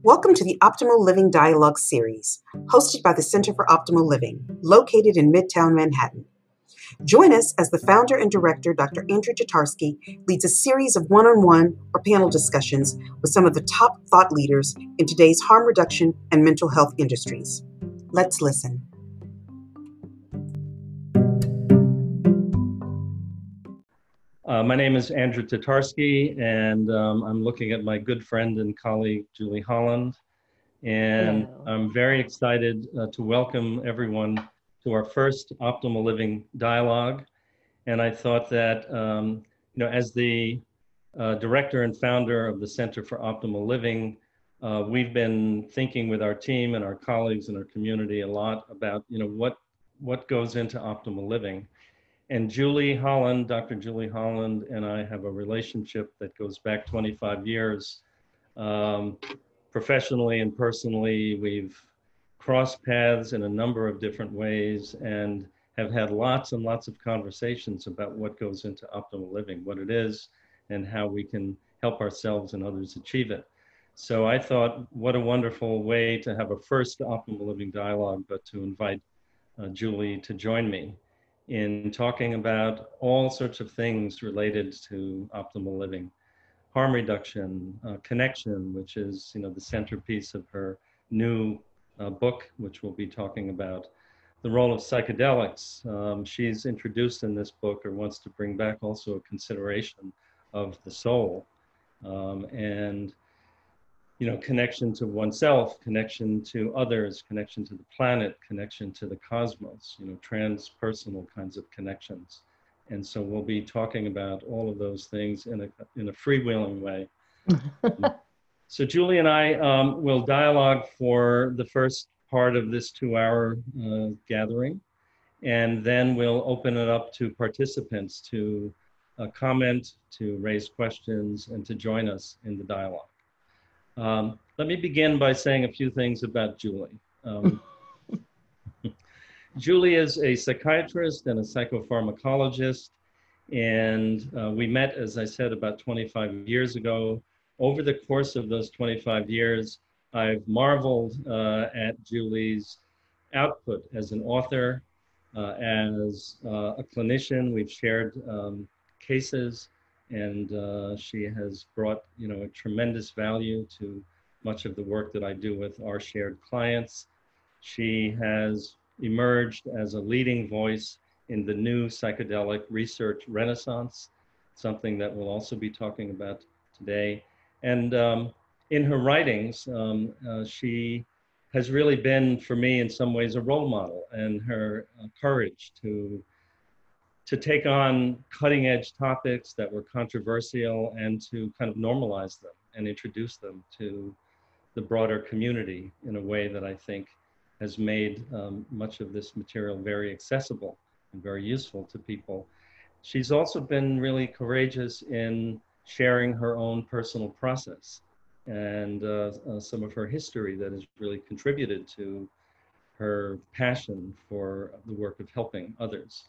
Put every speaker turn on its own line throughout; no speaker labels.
Welcome to the Optimal Living Dialogue series, hosted by the Center for Optimal Living, located in Midtown Manhattan. Join us as the founder and director, Dr. Andrew Tatarsky, leads a series of one on one or panel discussions with some of the top thought leaders in today's harm reduction and mental health industries. Let's listen.
Uh, my name is Andrew Tatarsky, and um, I'm looking at my good friend and colleague, Julie Holland. And Hello. I'm very excited uh, to welcome everyone to our first Optimal Living Dialogue. And I thought that, um, you know, as the uh, director and founder of the Center for Optimal Living, uh, we've been thinking with our team and our colleagues and our community a lot about, you know, what, what goes into optimal living. And Julie Holland, Dr. Julie Holland, and I have a relationship that goes back 25 years. Um, professionally and personally, we've crossed paths in a number of different ways and have had lots and lots of conversations about what goes into optimal living, what it is, and how we can help ourselves and others achieve it. So I thought, what a wonderful way to have a first optimal living dialogue, but to invite uh, Julie to join me in talking about all sorts of things related to optimal living. Harm reduction uh, connection which is you know the centerpiece of her new uh, book which we'll be talking about. The role of psychedelics um, she's introduced in this book or wants to bring back also a consideration of the soul. Um, and you know, connection to oneself, connection to others, connection to the planet, connection to the cosmos, you know, transpersonal kinds of connections. And so we'll be talking about all of those things in a, in a freewheeling way. so Julie and I um, will dialogue for the first part of this two hour uh, gathering. And then we'll open it up to participants to uh, comment, to raise questions, and to join us in the dialogue. Um, let me begin by saying a few things about Julie. Um, Julie is a psychiatrist and a psychopharmacologist, and uh, we met, as I said, about 25 years ago. Over the course of those 25 years, I've marveled uh, at Julie's output as an author, uh, as uh, a clinician. We've shared um, cases and uh, she has brought you know a tremendous value to much of the work that I do with our shared clients. She has emerged as a leading voice in the new psychedelic research renaissance, something that we'll also be talking about today. And um, in her writings, um, uh, she has really been, for me, in some ways, a role model, and her uh, courage to to take on cutting edge topics that were controversial and to kind of normalize them and introduce them to the broader community in a way that I think has made um, much of this material very accessible and very useful to people. She's also been really courageous in sharing her own personal process and uh, uh, some of her history that has really contributed to her passion for the work of helping others.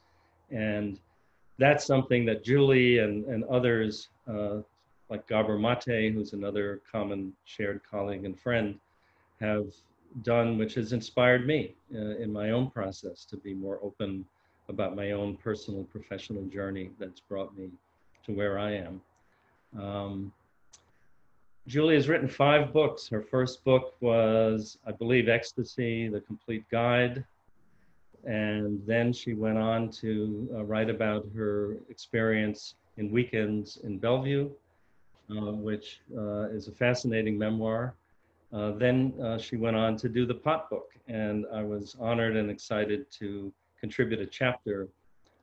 And that's something that Julie and, and others, uh, like Gabor Mate, who's another common shared colleague and friend, have done, which has inspired me uh, in my own process to be more open about my own personal professional journey that's brought me to where I am. Um, Julie has written five books. Her first book was, I believe, Ecstasy, The Complete Guide. And then she went on to uh, write about her experience in weekends in Bellevue, uh, which uh, is a fascinating memoir. Uh, then uh, she went on to do the pot book, and I was honored and excited to contribute a chapter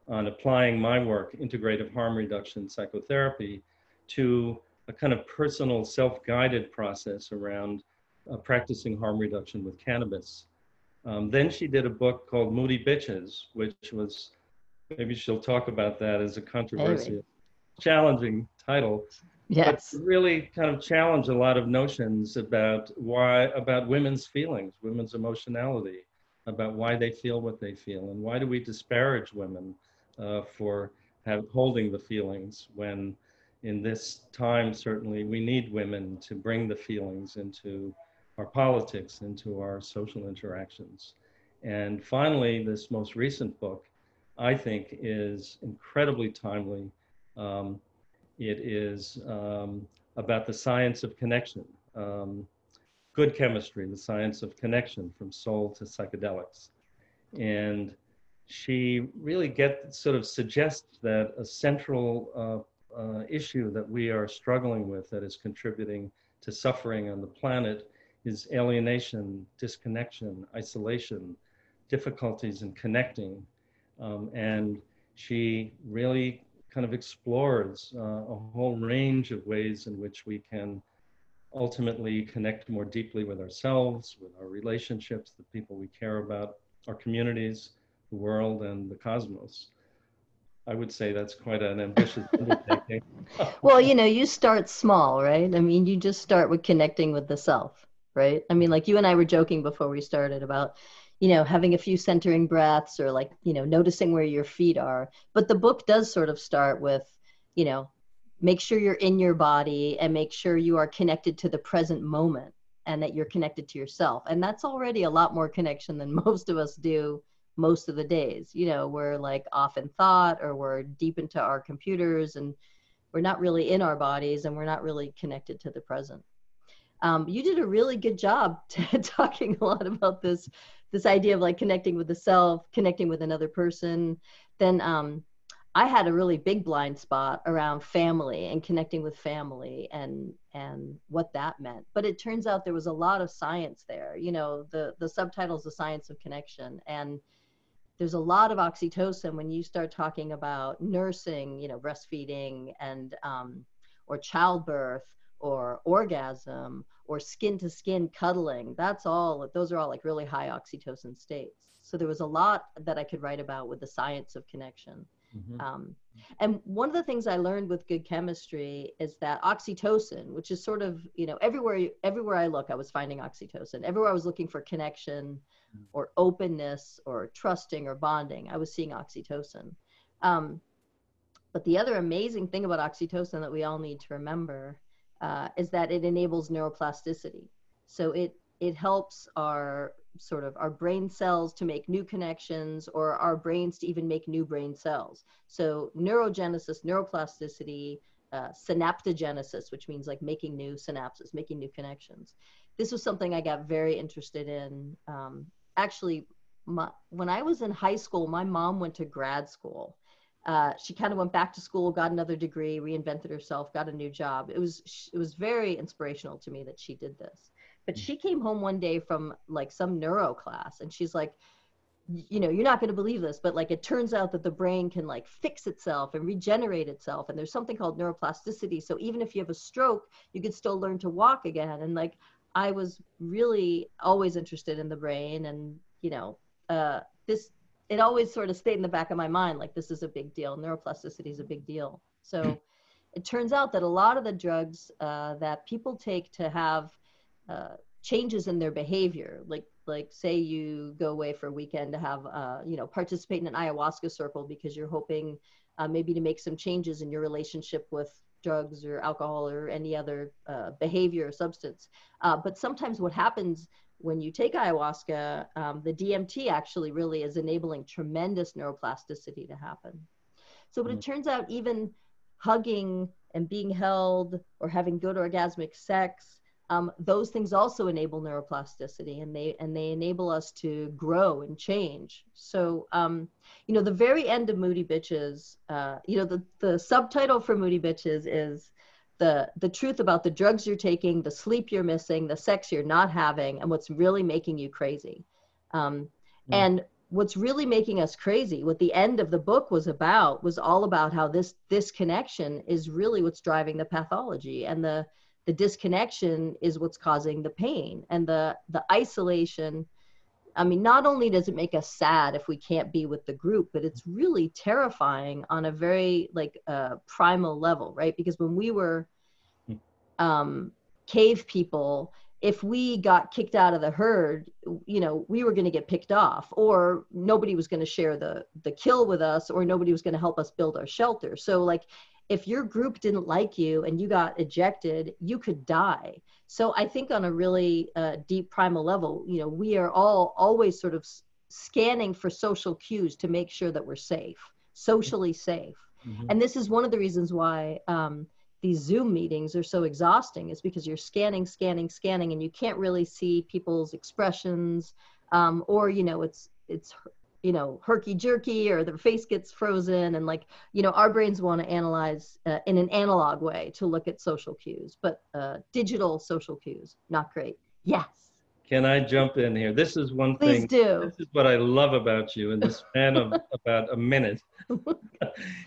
on applying my work, integrative harm reduction psychotherapy, to a kind of personal self-guided process around uh, practicing harm reduction with cannabis. Um, then she did a book called Moody Bitches, which was maybe she'll talk about that as a controversial, challenging title.
Yes.
Really kind of challenge a lot of notions about why, about women's feelings, women's emotionality, about why they feel what they feel, and why do we disparage women uh, for have, holding the feelings when in this time certainly we need women to bring the feelings into our politics, into our social interactions. And finally, this most recent book, I think, is incredibly timely. Um, it is um, about the science of connection, um, good chemistry, the science of connection from soul to psychedelics. And she really get sort of suggests that a central uh, uh, issue that we are struggling with that is contributing to suffering on the planet is alienation, disconnection, isolation, difficulties in connecting. Um, and she really kind of explores uh, a whole range of ways in which we can ultimately connect more deeply with ourselves, with our relationships, the people we care about, our communities, the world, and the cosmos. I would say that's quite an ambitious undertaking.
well, you know, you start small, right? I mean, you just start with connecting with the self, right? I mean, like you and I were joking before we started about, you know, having a few centering breaths or like, you know, noticing where your feet are. But the book does sort of start with, you know, make sure you're in your body and make sure you are connected to the present moment and that you're connected to yourself. And that's already a lot more connection than most of us do most of the days. You know, we're like off in thought or we're deep into our computers and we're not really in our bodies and we're not really connected to the present. Um, you did a really good job talking a lot about this this idea of like connecting with the self, connecting with another person. Then um, I had a really big blind spot around family and connecting with family and and what that meant. But it turns out there was a lot of science there. You know, the the subtitle is the science of connection and there's a lot of oxytocin when you start talking about nursing, you know, breastfeeding and um, or childbirth or orgasm or skin to skin cuddling. That's all. Those are all like really high oxytocin states. So there was a lot that I could write about with the science of connection. Mm-hmm. Um, and one of the things I learned with good chemistry is that oxytocin, which is sort of you know everywhere everywhere I look, I was finding oxytocin. Everywhere I was looking for connection, Mm. or openness or trusting or bonding. I was seeing oxytocin. Um, but the other amazing thing about oxytocin that we all need to remember uh, is that it enables neuroplasticity. So it it helps our sort of our brain cells to make new connections or our brains to even make new brain cells. So neurogenesis, neuroplasticity, uh, synaptogenesis, which means like making new synapses, making new connections. This was something I got very interested in um, actually my, when I was in high school, my mom went to grad school. Uh, she kind of went back to school, got another degree, reinvented herself, got a new job. It was it was very inspirational to me that she did this. But she came home one day from like some neuro class, and she's like, you know, you're not going to believe this, but like it turns out that the brain can like fix itself and regenerate itself, and there's something called neuroplasticity. So even if you have a stroke, you could still learn to walk again. And like I was really always interested in the brain, and you know, uh, this it always sort of stayed in the back of my mind like this is a big deal. Neuroplasticity is a big deal. So it turns out that a lot of the drugs uh, that people take to have uh, changes in their behavior, like like say you go away for a weekend to have uh, you know participate in an ayahuasca circle because you're hoping uh, maybe to make some changes in your relationship with drugs or alcohol or any other uh, behavior or substance. Uh, but sometimes what happens when you take ayahuasca, um, the DMT actually really is enabling tremendous neuroplasticity to happen. So, but mm. it turns out even hugging and being held or having good orgasmic sex um, those things also enable neuroplasticity and they and they enable us to grow and change so um, you know the very end of moody bitches uh, you know the, the subtitle for moody bitches is the the truth about the drugs you're taking the sleep you're missing the sex you're not having and what's really making you crazy um, mm. and what's really making us crazy what the end of the book was about was all about how this this connection is really what's driving the pathology and the the disconnection is what's causing the pain and the the isolation i mean not only does it make us sad if we can't be with the group but it's really terrifying on a very like uh, primal level right? Because when we were um, cave people if we got kicked out of the herd you know we were going to get picked off or nobody was going to share the the kill with us or nobody was going to help us build our shelter. So like if your group didn't like you and you got ejected, you could die. So I think on a really uh, deep primal level, you know, we are all always sort of scanning for social cues to make sure that we're safe, socially safe. Mm-hmm. And this is one of the reasons why um, these Zoom meetings are so exhausting, is because you're scanning, scanning, scanning, and you can't really see people's expressions, um, or you know, it's it's you know herky jerky or their face gets frozen and like you know our brains want to analyze uh, in an analog way to look at social cues but uh, digital social cues not great. Yes.
Can i jump in here? This is one thing
Please
thing.
do.
this is what i love about you in the span of about a minute.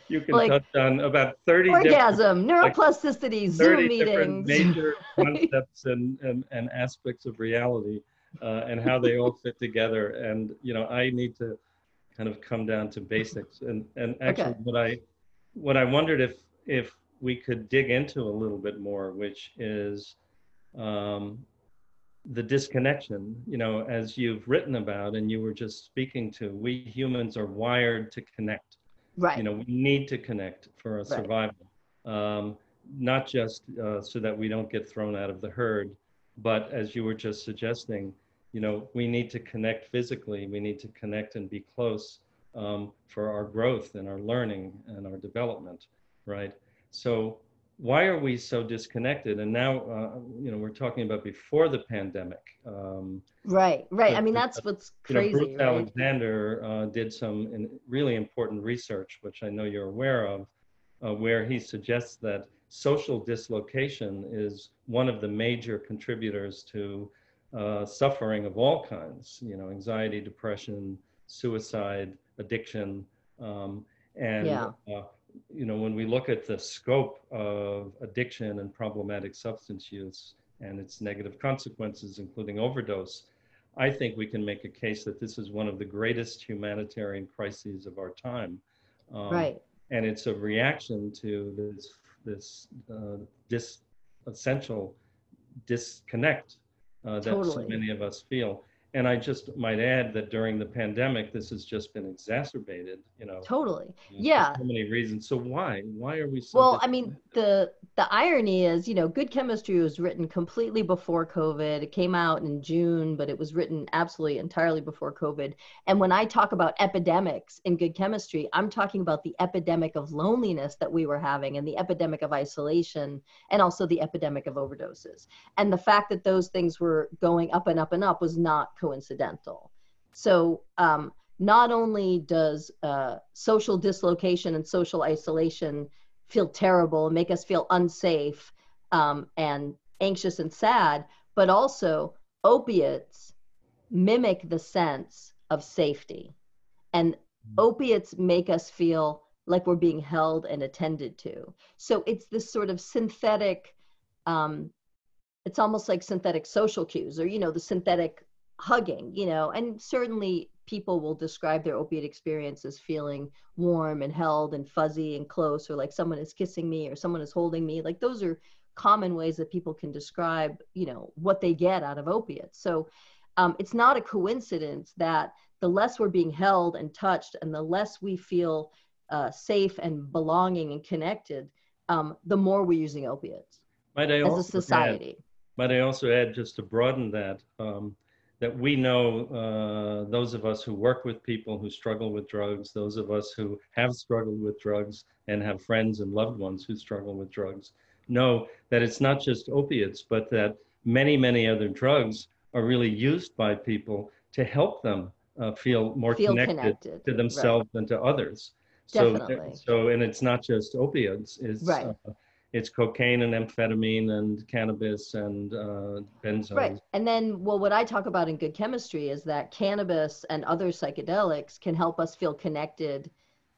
You can like, touch on about 30
orgasm neuroplasticity like zoom meetings.
major concepts and, and, and aspects of reality uh, and how they all fit together. And you know, I need to kind of come down to basics. And and actually, okay. what I what I wondered if if we could dig into a little bit more, which is um, the disconnection. You know, as you've written about and you were just speaking to, we humans are wired to connect.
Right.
You know, we need to connect for our survival. Um, not just uh, so that we don't get thrown out of the herd, but as you were just suggesting, you know, we need to connect physically. We need to connect and be close um, for our growth and our learning and our development, right? So why are we so disconnected? And now, uh, you know, we're talking about before the pandemic. Um,
right, right. I mean, that's what's crazy.
You know, Bruce
right?
Alexander uh, did some in, really important research, which I know you're aware of, uh, where he suggests that social dislocation is one of the major contributors to uh, suffering of all kinds, you know, anxiety, depression, suicide, addiction. Um, and, yeah. uh, you know, when we look at the scope of addiction and problematic substance use and its negative consequences, including overdose, I think we can make a case that this is one of the greatest humanitarian crises of our time.
Um, right.
And it's a reaction to this, this uh, dis, essential disconnect uh, that totally. so many of us feel. And I just might add that during the pandemic, this has just been exacerbated. You know,
totally. Yeah.
So many reasons. So why? Why are we so?
Well, I mean, the the irony is, you know, Good Chemistry was written completely before COVID. It came out in June, but it was written absolutely entirely before COVID. And when I talk about epidemics in Good Chemistry, I'm talking about the epidemic of loneliness that we were having and the epidemic of isolation and also the epidemic of overdoses. And the fact that those things were going up and up and up was not coincidental. So, um, not only does uh, social dislocation and social isolation feel terrible and make us feel unsafe um, and anxious and sad, but also opiates mimic the sense of safety. And mm-hmm. opiates make us feel like we're being held and attended to. So it's this sort of synthetic, um, it's almost like synthetic social cues or, you know, the synthetic hugging, you know, and certainly people will describe their opiate experience as feeling warm and held and fuzzy and close or like someone is kissing me or someone is holding me. Like those are common ways that people can describe you know what they get out of opiates. So um, it's not a coincidence that the less we're being held and touched and the less we feel uh, safe and belonging and connected um, the more we're using opiates
might I
as a society
add, might i also add just to broaden that um, that we know uh, those of us who work with people who struggle with drugs, those of us who have struggled with drugs and have friends and loved ones who struggle with drugs, know that it's not just opiates, but that many, many other drugs are really used by people to help them uh, feel more
feel
connected,
connected,
to themselves right. and to others.
Definitely.
So, so, and it's not just opiates. It's,
right.
Uh, it's cocaine and amphetamine and cannabis and uh, benzos.
Right. And then, well, what I talk about in good chemistry is that cannabis and other psychedelics can help us feel connected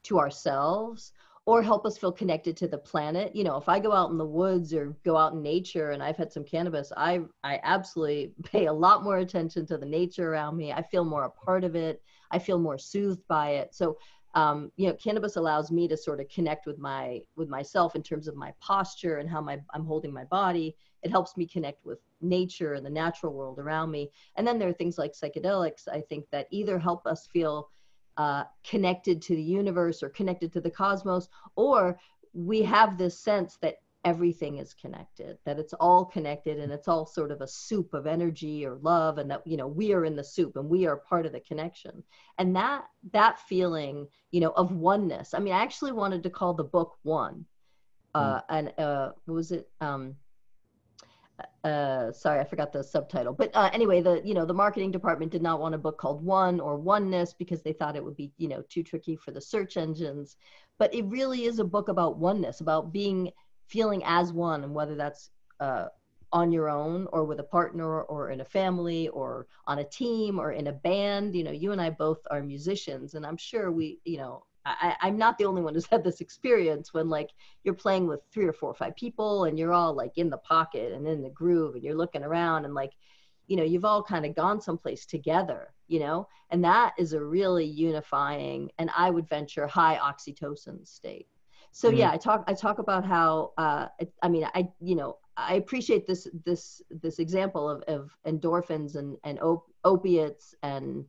to ourselves or help us feel connected to the planet. You know, if I go out in the woods or go out in nature and I've had some cannabis, I I absolutely pay a lot more attention to the nature around me. I feel more a part of it. I feel more soothed by it. So um, you know, cannabis allows me to sort of connect with my with myself in terms of my posture and how my I'm holding my body. It helps me connect with nature and the natural world around me. And then there are things like psychedelics. I think that either help us feel uh, connected to the universe or connected to the cosmos, or we have this sense that everything is connected that it's all connected and it's all sort of a soup of energy or love and that you know we are in the soup and we are part of the connection and that that feeling you know of oneness i mean i actually wanted to call the book one uh, mm. and uh, what was it um, uh, sorry, I forgot the subtitle. But uh, anyway, the you know the marketing department did not want a book called One or Oneness because they thought it would be you know too tricky for the search engines. But it really is a book about oneness, about being feeling as one, and whether that's uh, on your own or with a partner or in a family or on a team or in a band. You know, you and I both are musicians, and I'm sure we you know I, I'm not the only one who's had this experience when like you're playing with three or four or five people and you're all like in the pocket and in the groove and you're looking around and like, you know, you've all kind of gone someplace together, you know, and that is a really unifying and I would venture high oxytocin state. So mm-hmm. yeah, I talk I talk about how uh, I mean I you know I appreciate this this this example of, of endorphins and and op- opiates and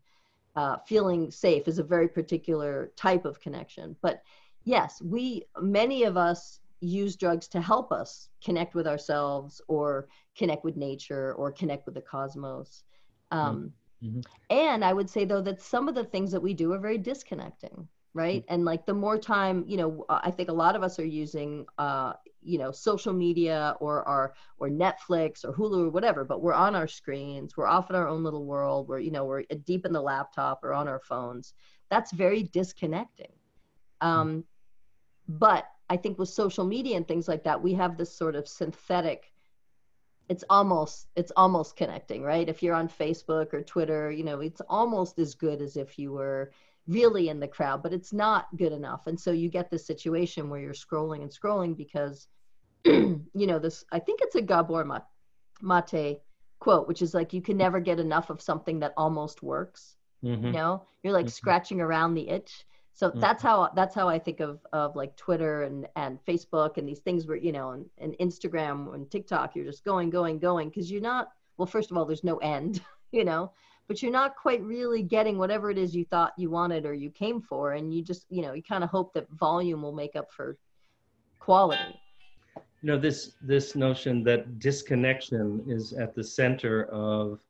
uh, feeling safe is a very particular type of connection. But yes, we many of us use drugs to help us connect with ourselves or connect with nature or connect with the cosmos. Um, mm-hmm. And I would say though that some of the things that we do are very disconnecting, right? Mm-hmm. And like the more time, you know, I think a lot of us are using uh, you know social media or our or netflix or hulu or whatever but we're on our screens we're off in our own little world we're you know we're deep in the laptop or on our phones that's very disconnecting um, but i think with social media and things like that we have this sort of synthetic it's almost it's almost connecting right if you're on facebook or twitter you know it's almost as good as if you were really in the crowd but it's not good enough and so you get this situation where you're scrolling and scrolling because you know, this, I think it's a Gabor Mate quote, which is like, you can never get enough of something that almost works. Mm-hmm. You know, you're like mm-hmm. scratching around the itch. So mm-hmm. that's how, that's how I think of, of like Twitter and, and Facebook and these things where, you know, and, and Instagram and TikTok, you're just going, going, going. Cause you're not, well, first of all, there's no end, you know, but you're not quite really getting whatever it is you thought you wanted or you came for. And you just, you know, you kind of hope that volume will make up for quality
you know this this notion that disconnection is at the center of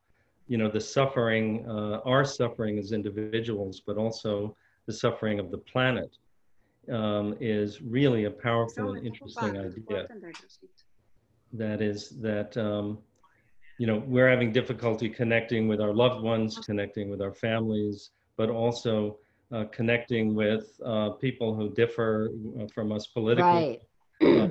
you know the suffering uh, our suffering as individuals but also the suffering of the planet um, is really a powerful and interesting idea that is that um, you know we're having difficulty connecting with our loved ones connecting with our families but also uh, connecting with uh, people who differ uh, from us politically
right. Uh,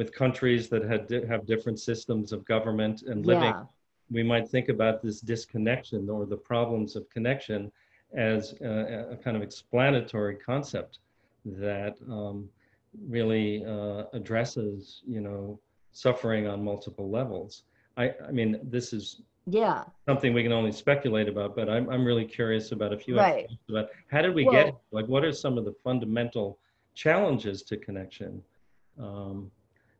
with countries that had have different systems of government and living, yeah. we might think about this disconnection or the problems of connection as a, a kind of explanatory concept that um, really uh, addresses, you know, suffering on multiple levels. I, I mean, this is
yeah.
something we can only speculate about, but I'm, I'm really curious about a few right. about how did we well, get like what are some of the fundamental challenges to connection um,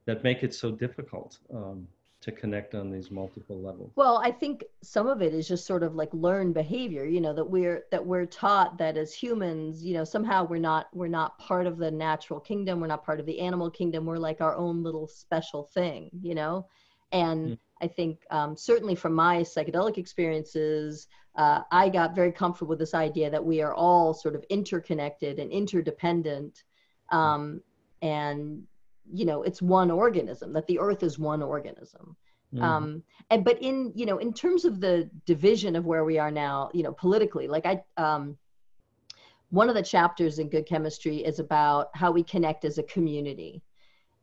that make it so difficult um, to connect on these multiple levels?
Well i think some of it is just sort of like learned behavior you know that we're that we're taught that as humans you know somehow we're not we're not part of the natural kingdom we're not part of the animal kingdom we're like our own little special thing you know and mm. i think um, certainly from my psychedelic experiences uh, i got very comfortable with this idea that we are all sort of interconnected and interdependent um, and you know it's one organism that the earth is one organism mm. um and but in you know in terms of the division of where we are now you know politically like i um one of the chapters in good chemistry is about how we connect as a community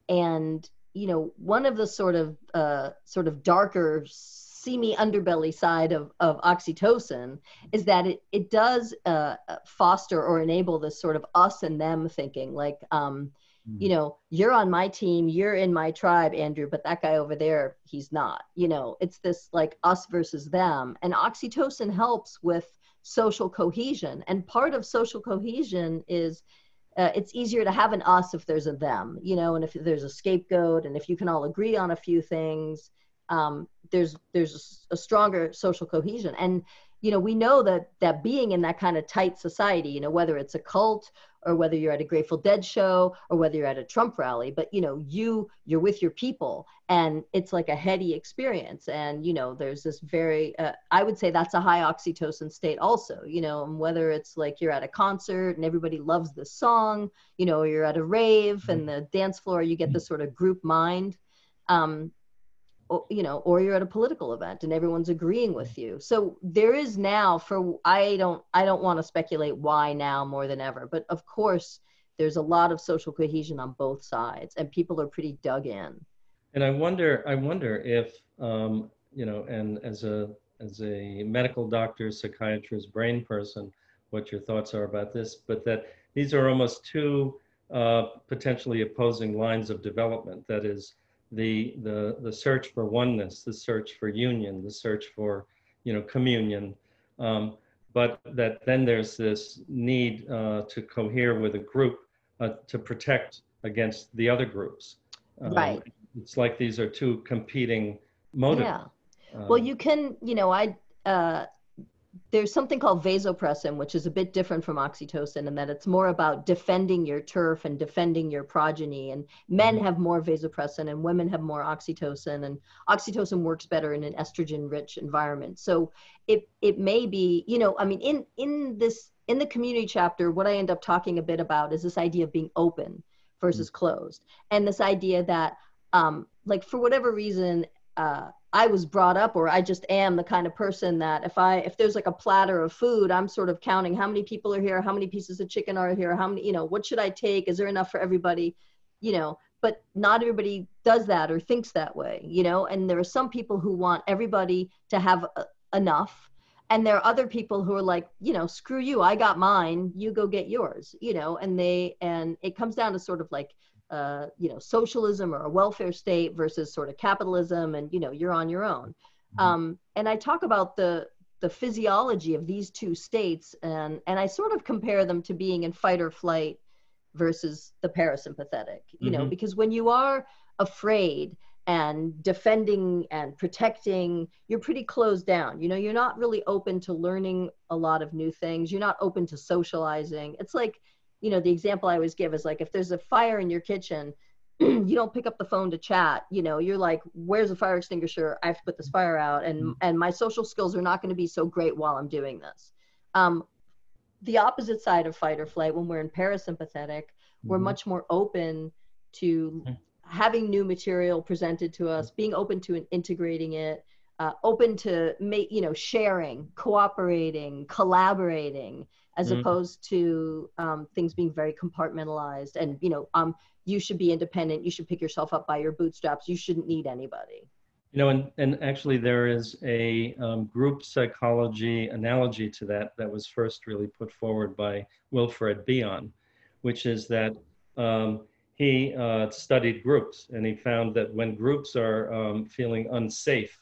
and you know one of the sort of uh sort of darker seamy underbelly side of, of oxytocin is that it, it does uh, foster or enable this sort of us and them thinking like um, you mm. know you're on my team you're in my tribe andrew but that guy over there he's not. You know it's this like us versus them. And oxytocin helps with social cohesion. And part of social cohesion is uh, it's easier to have an us if there's a them you know and if there's a scapegoat and if you can all agree on a few things um, there's there's a, a stronger social cohesion. And you know we know that that being in that kind of tight society you know whether it's a cult or whether you're at a grateful dead show or whether you're at a trump rally but you know you you're with your people and it's like a heady experience. And you know there's this very uh, i would say that's a high oxytocin state also you know and whether it's like you're at a concert and everybody loves the song you know you're at a rave and the dance floor you get this sort of group mind. Um, you know or you're at a political event and everyone's agreeing with you. So there is now for i don't i don't want to speculate why now more than ever but of course there's a lot of social cohesion on both sides and people are pretty dug in.
And i wonder i wonder if um, you know and as a as a medical doctor psychiatrist brain person what your thoughts are about this but that these are almost two uh, potentially opposing lines of development. That is the, the, the search for oneness, the search for union, the search for, you know, communion. Um, but that then there's this need uh, to cohere with a group uh, to protect against the other groups.
Um, right.
It's like these are two competing motives.
Yeah. Um, well, you can, you know, I, uh, there's something called vasopressin, which is a bit different from oxytocin in that it's more about defending your turf and defending your progeny. And men mm-hmm. have more vasopressin and women have more oxytocin. And oxytocin works better in an estrogen rich environment. So it, it may be, you know, I mean, in, in this, in the community chapter, what I end up talking a bit about is this idea of being open versus mm-hmm. closed. And this idea that, um, like, for whatever reason, uh, I was brought up or I just am the kind of person that if I if there's like a platter of food, I'm sort of counting how many people are here, how many pieces of chicken are here, how many, you know, what should I take? Is there enough for everybody? You know, but not everybody does that or thinks that way, you know, and there are some people who want everybody to have uh, enough and there are other people who are like you know screw you i got mine you go get yours you know and they and it comes down to sort of like uh, you know socialism or a welfare state versus sort of capitalism and you know you're on your own mm-hmm. um, and i talk about the the physiology of these two states and and i sort of compare them to being in fight or flight versus the parasympathetic you mm-hmm. know because when you are afraid and defending and protecting you're pretty closed down you know you're not really open to learning a lot of new things you're not open to socializing it's like you know the example i always give is like if there's a fire in your kitchen you don't pick up the phone to chat you know you're like where's the fire extinguisher i have to put this fire out and mm-hmm. and my social skills are not going to be so great while i'm doing this um, the opposite side of fight or flight when we're in parasympathetic mm-hmm. we're much more open to mm-hmm. having new material presented to us being open to integrating it uh, open to make you know sharing cooperating collaborating as mm-hmm. opposed to um, things being very compartmentalized and you know um, you should be independent you should pick yourself up by your bootstraps you shouldn't need anybody
you know and, and actually there is a um, group psychology analogy to that that was first really put forward by wilfred bion which is that um, he uh, studied groups and he found that when groups are um, feeling unsafe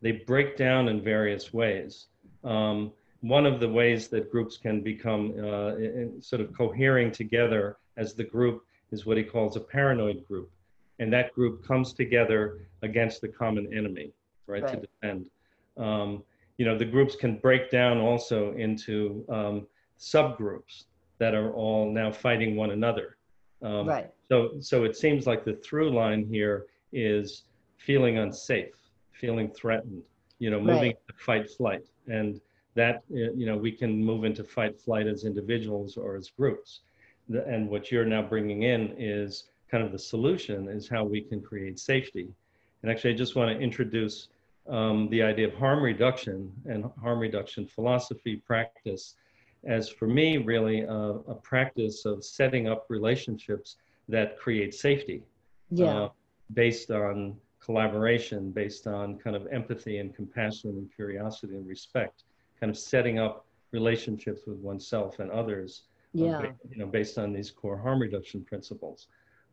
they break down in various ways um, one of the ways that groups can become uh, sort of cohering together as the group is what he calls a paranoid group. And that group comes together against the common enemy, right, right. to defend. Um, you know, the groups can break down also into um, subgroups that are all now fighting one another.
Um, right.
So, so it seems like the through line here is feeling unsafe, feeling threatened, you know, moving right. to fight flight. And that you know we can move into fight flight as individuals or as groups. And what you're now bringing in is kind of the solution is how we can create safety. And actually i just want to introduce um, the idea of harm reduction and harm reduction philosophy practice as for me really a, a practice of setting up relationships that create safety
yeah. Uh,
based on collaboration based on kind of empathy and compassion and curiosity and respect kind of setting up relationships with oneself and others.
Uh, yeah.
you know, based on these core harm reduction principles.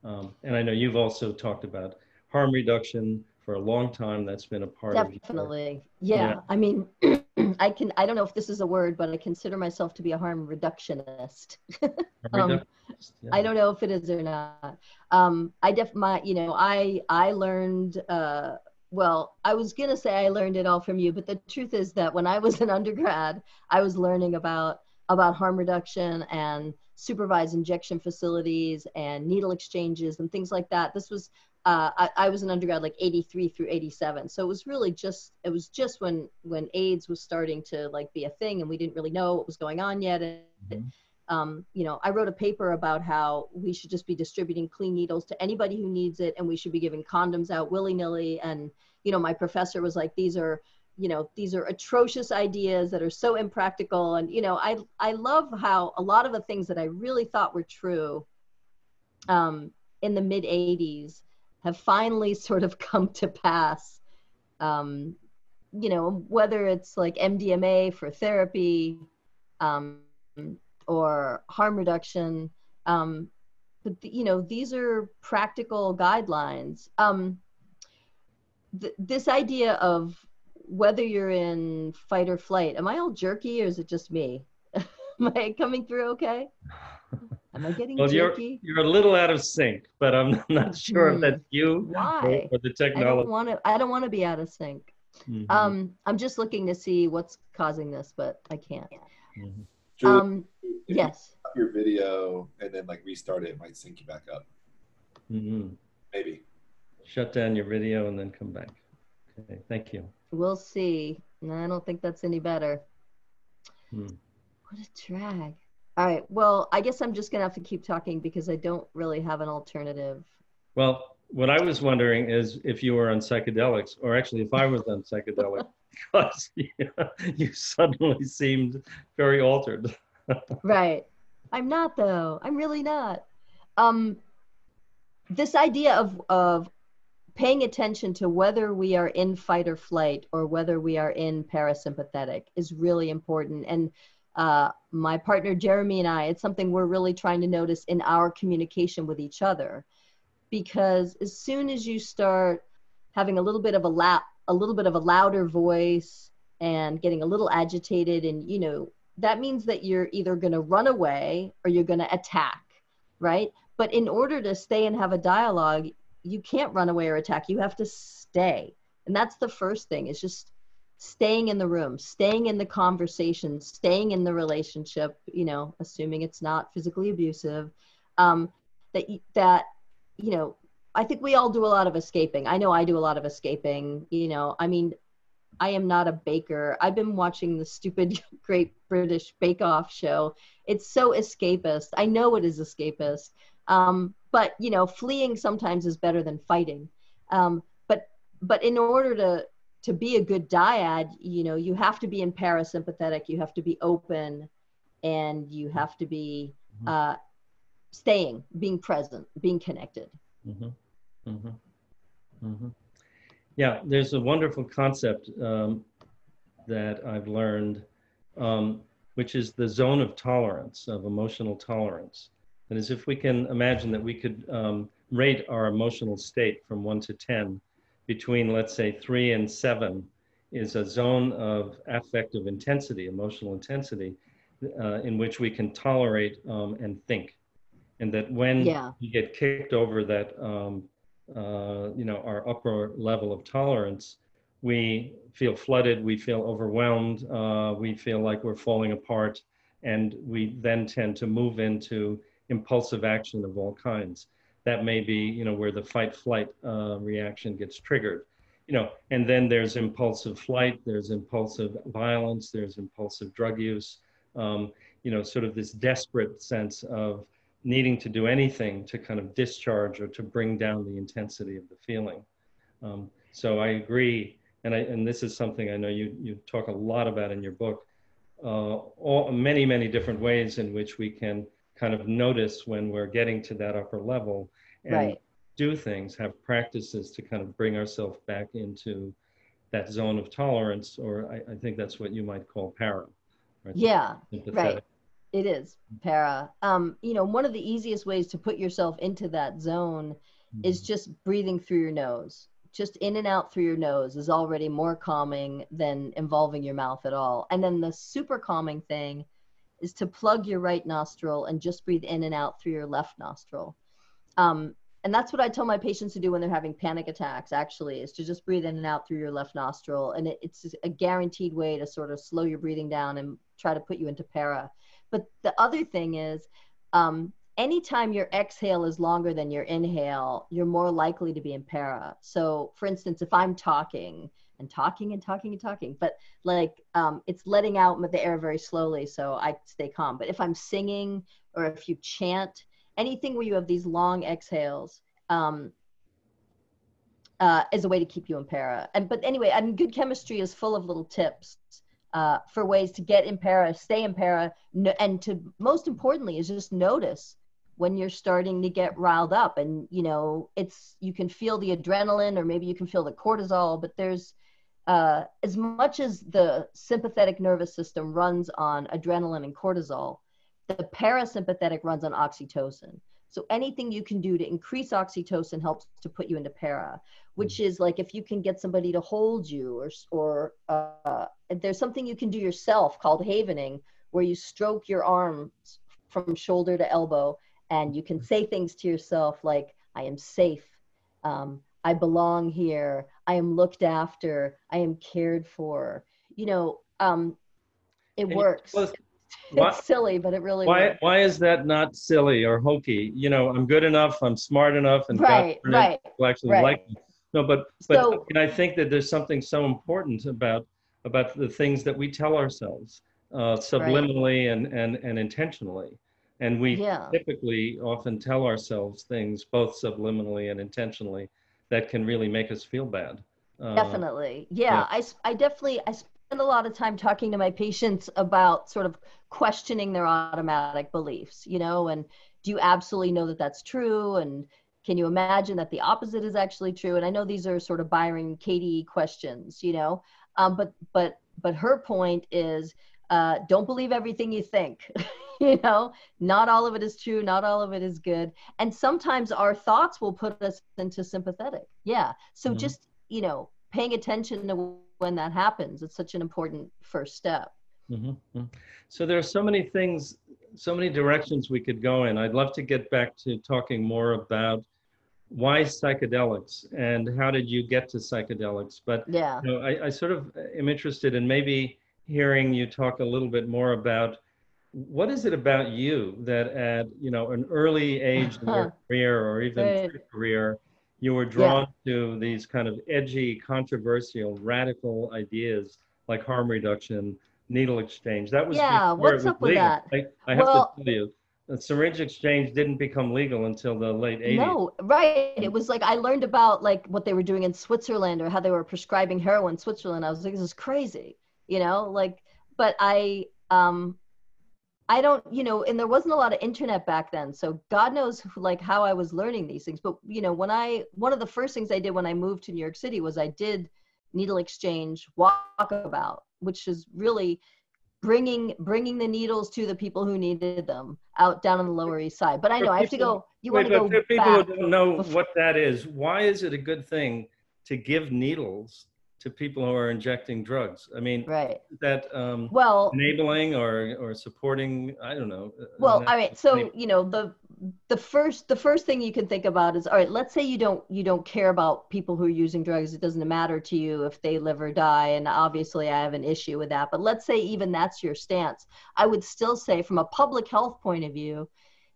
Um, and I know you've also talked about harm reduction for a long time. That's been a part
Definitely.
of
Definitely. Yeah. yeah. I mean, I can, I don't know if this is a word, but I consider myself to be a harm reductionist. um, yeah. I don't know if it is or not. Um, I def my, you know, I, I learned, uh, well, I was going to say I learned it all from you, but the truth is that when I was an undergrad, I was learning about about harm reduction and supervised injection facilities and needle exchanges and things like that. This was uh, I, I, was an undergrad like 83 through 87 so it was really just it was just when when aids was starting to like be a thing and we didn't really know what was going on yet and mm-hmm. Um, you know i wrote a paper about how we should just be distributing clean needles to anybody who needs it and we should be giving condoms out willy-nilly and you know my professor was like these are you know these are atrocious ideas that are so impractical and you know i i love how a lot of the things that i really thought were true um, in the mid 80s have finally sort of come to pass. Um, you know, whether it's like MDMA for therapy um, or harm reduction. Um, but, you know, these are practical guidelines. Um, th- this idea of whether you're in fight or flight, am I all jerky or is it just me? am I coming through okay? Am I getting well,
jerky? You're, you're a little out of sync, but I'm not sure mm. if that's you
Why?
or, the technology. I don't
want to. I don't want to be out of sync. Mm-hmm. Um, I'm just looking to see what's causing this, but I can't. Mm-hmm.
Julie, um, yes. You your video and then like restart it, it might sync you back up. Mm-hmm. Maybe.
Shut down your video and then come back. Okay, thank you.
We'll see. No, I don't think that's any better. Hmm. What a drag. All right. Well, I guess I'm just going to have to keep talking because I don't really have an alternative.
Well, what I was wondering is if you were on psychedelics, or actually if I was on psychedelics, because you, you suddenly seemed very altered.
right. I'm not, though. I'm really not. Um, this idea of, of paying attention to whether we are in fight or flight or whether we are in parasympathetic is really important. And uh, my partner Jeremy and I, it's something we're really trying to notice in our communication with each other. Because as soon as you start having a little bit of a la- a little bit of a louder voice and getting a little agitated, and you know, that means that you're either going to run away or you're going to attack, right? But in order to stay and have a dialogue, you can't run away or attack. You have to stay. And that's the first thing is just staying in the room, staying in the conversation, staying in the relationship, you know, assuming it's not physically abusive, um, that, that, you know, I think we all do a lot of escaping. I know I do a lot of escaping, you know, I mean, I am not a baker. I've been watching the stupid Great British Bake Off show. It's so escapist. I know it is escapist. Um, but you know, fleeing sometimes is better than fighting. Um, but but in order to to be a good dyad, you know, you have to be in parasympathetic, you have to be open, and you have to be mm-hmm. uh, staying, being present, being connected. Mm-hmm.
Mm-hmm. mm-hmm. Yeah, there's a wonderful concept um, that I've learned, um, which is the zone of tolerance, of emotional tolerance. And That is, if we can imagine that we could um, rate our emotional state from one to 10, between, let's say, three and seven is a zone of affective intensity, emotional intensity, uh, in which we can tolerate um, and think. And that when yeah. we get kicked over that, um, uh, you know, our upper level of tolerance, we feel flooded, we feel overwhelmed, uh, we feel like we're falling apart, and we then tend to move into impulsive action of all kinds. That may be you know where the fight flight uh, reaction gets triggered. You know and then there's impulsive flight there's impulsive violence there's impulsive drug use um, you know sort of this desperate sense of needing to do anything to kind of discharge or to bring down the intensity of the feeling um, so i agree and I, and this is something i know you you talk a lot about in your book uh, all many many different ways in which we can kind of notice when we're getting to that upper level and right. do things, have practices to kind of bring ourselves back into that zone of tolerance, or I, I think that's what you might call para.
Right? Yeah, right. It is para. Um, you know, one of the easiest ways to put yourself into that zone mm-hmm. is just breathing through your nose. Just in and out through your nose is already more calming than involving your mouth at all. And then the super calming thing is to plug your right nostril and just breathe in and out through your left nostril. Um, and that's what I tell my patients to do when they're having panic attacks, actually, is to just breathe in and out through your left nostril. And it, it's a guaranteed way to sort of slow your breathing down and try to put you into para. But the other thing is, um, anytime your exhale is longer than your inhale, you're more likely to be in para. So, for instance, if I'm talking and talking and talking and talking, but like um, it's letting out the air very slowly so I stay calm. But if I'm singing or if you chant, anything where you have these long exhales, um, uh, is a way to keep you in para. And but anyway, I mean, good chemistry is full of little tips uh, for ways to get in para, stay in para, and to most importantly is just notice when you're starting to get riled up. And you know it's you can feel the adrenaline or maybe you can feel the cortisol but there's uh, as much as the sympathetic nervous system runs on adrenaline and cortisol the parasympathetic runs on oxytocin so anything you can do to increase oxytocin helps to put you into para which is like if you can get somebody to hold you or or uh, there's something you can do yourself called havening where you stroke your arms from shoulder to elbow and you can say things to yourself like i am safe. Um, i belong here. I am looked after. I am cared for. You know um, it works why, it's silly but it really
why
works.
why is that not silly or hokey you know i'm good enough i'm smart enough and
right right
will actually
right.
like me no but but
so,
i think that there's something so important about about the things that we tell ourselves uh, subliminally right. and, and and intentionally and we yeah. typically often tell ourselves things both subliminally and intentionally that can really make us feel bad.
Uh, definitely. Yeah, yeah, I, I definitely, I spend a lot of time talking to my patients about sort of questioning their automatic beliefs, you know, and do you absolutely know that that's true? And can you imagine that the opposite is actually true? And I know these are sort of Byron Katie questions, you know, um, but, but, but her point is uh, don't believe everything you think. you know, not all of it is true, not all of it is good. And sometimes our thoughts will put us into sympathetic. Yeah. So mm-hmm. just, you know, paying attention to when that happens, it's such an important first step.
Mm-hmm. mm-hmm. So there are so many things, so many directions we could go in. I'd love to get back to talking more about why psychedelics and how did you get to psychedelics. But
yeah,
you know, I, I sort of am interested in maybe hearing you talk a little bit more about what is it about you that at you know an early age in your career or even right. career you were drawn yeah. to these kind of edgy controversial radical ideas like harm reduction needle exchange. That was
yeah what's up with that?
I, I have well, to tell you the syringe exchange didn't become legal until the late 80s
no right. It was like i learned about like what they were doing in switzerland or how they were prescribing heroin in switzerland. I was like this is crazy you know? Like but i um I don't, you know, and there wasn't a lot of internet back then. So God knows like how I was learning these things. But, you know, when I, one of the first things I did when I moved to New York City was I did needle exchange walkabout, which is really bringing, bringing the needles to the people who needed them out down on the Lower East Side. But I know I have to go, you want to go
for people who don't know before. what that is, why is it a good thing to give needles to people who are injecting drugs. I mean,
right?
That um,
well
enabling or or supporting. I don't know.
Uh, well, I mean, so you know the the first the first thing you can think about is all right. Let's say you don't you don't care about people who are using drugs. It doesn't matter to you if they live or die, and obviously I have an issue with that. But let's say even that's your stance. I would still say, from a public health point of view,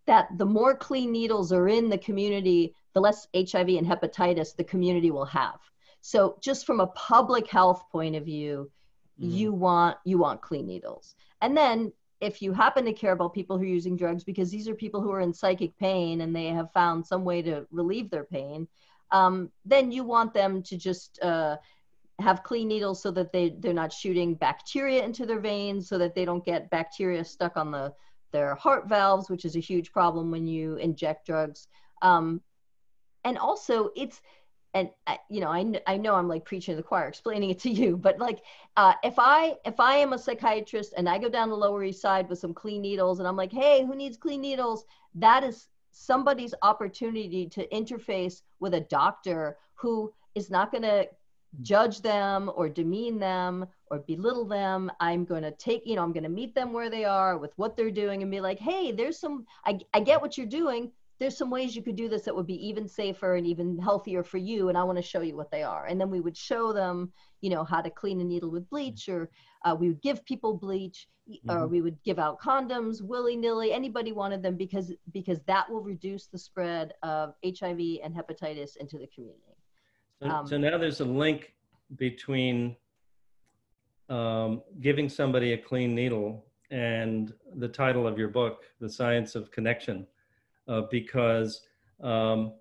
that the more clean needles are in the community, the less HIV and hepatitis the community will have so just from a public health point of view, mm-hmm. you want you want clean needles. And then if you happen to care about people who are using drugs because these are people who are in psychic pain and they have found some way to relieve their pain, um, then you want them to just uh, have clean needles so that they they're not shooting bacteria into their veins, so that they don't get bacteria stuck on the their heart valves, which is a huge problem when you inject drugs. Um, and also, it's and you know I, I know i'm like preaching to the choir explaining it to you but like uh, if i if i am a psychiatrist and i go down the lower east side with some clean needles and i'm like hey who needs clean needles? That is somebody's opportunity to interface with a doctor who is not going to judge them or demean them or belittle them. I'm going to take you know i'm going to meet them where they are with what they're doing and be like hey there's some I, I get what you're doing there's some ways you could do this that would be even safer and even healthier for you and i want to show you what they are. And then we would show them you know how to clean a needle with bleach or uh, we would give people bleach mm-hmm. or we would give out condoms willy-nilly anybody wanted them because because that will reduce the spread of hiv and hepatitis into the community.
So, um, so now there's a link between um, giving somebody a clean needle and the title of your book the science of connection uh, because um,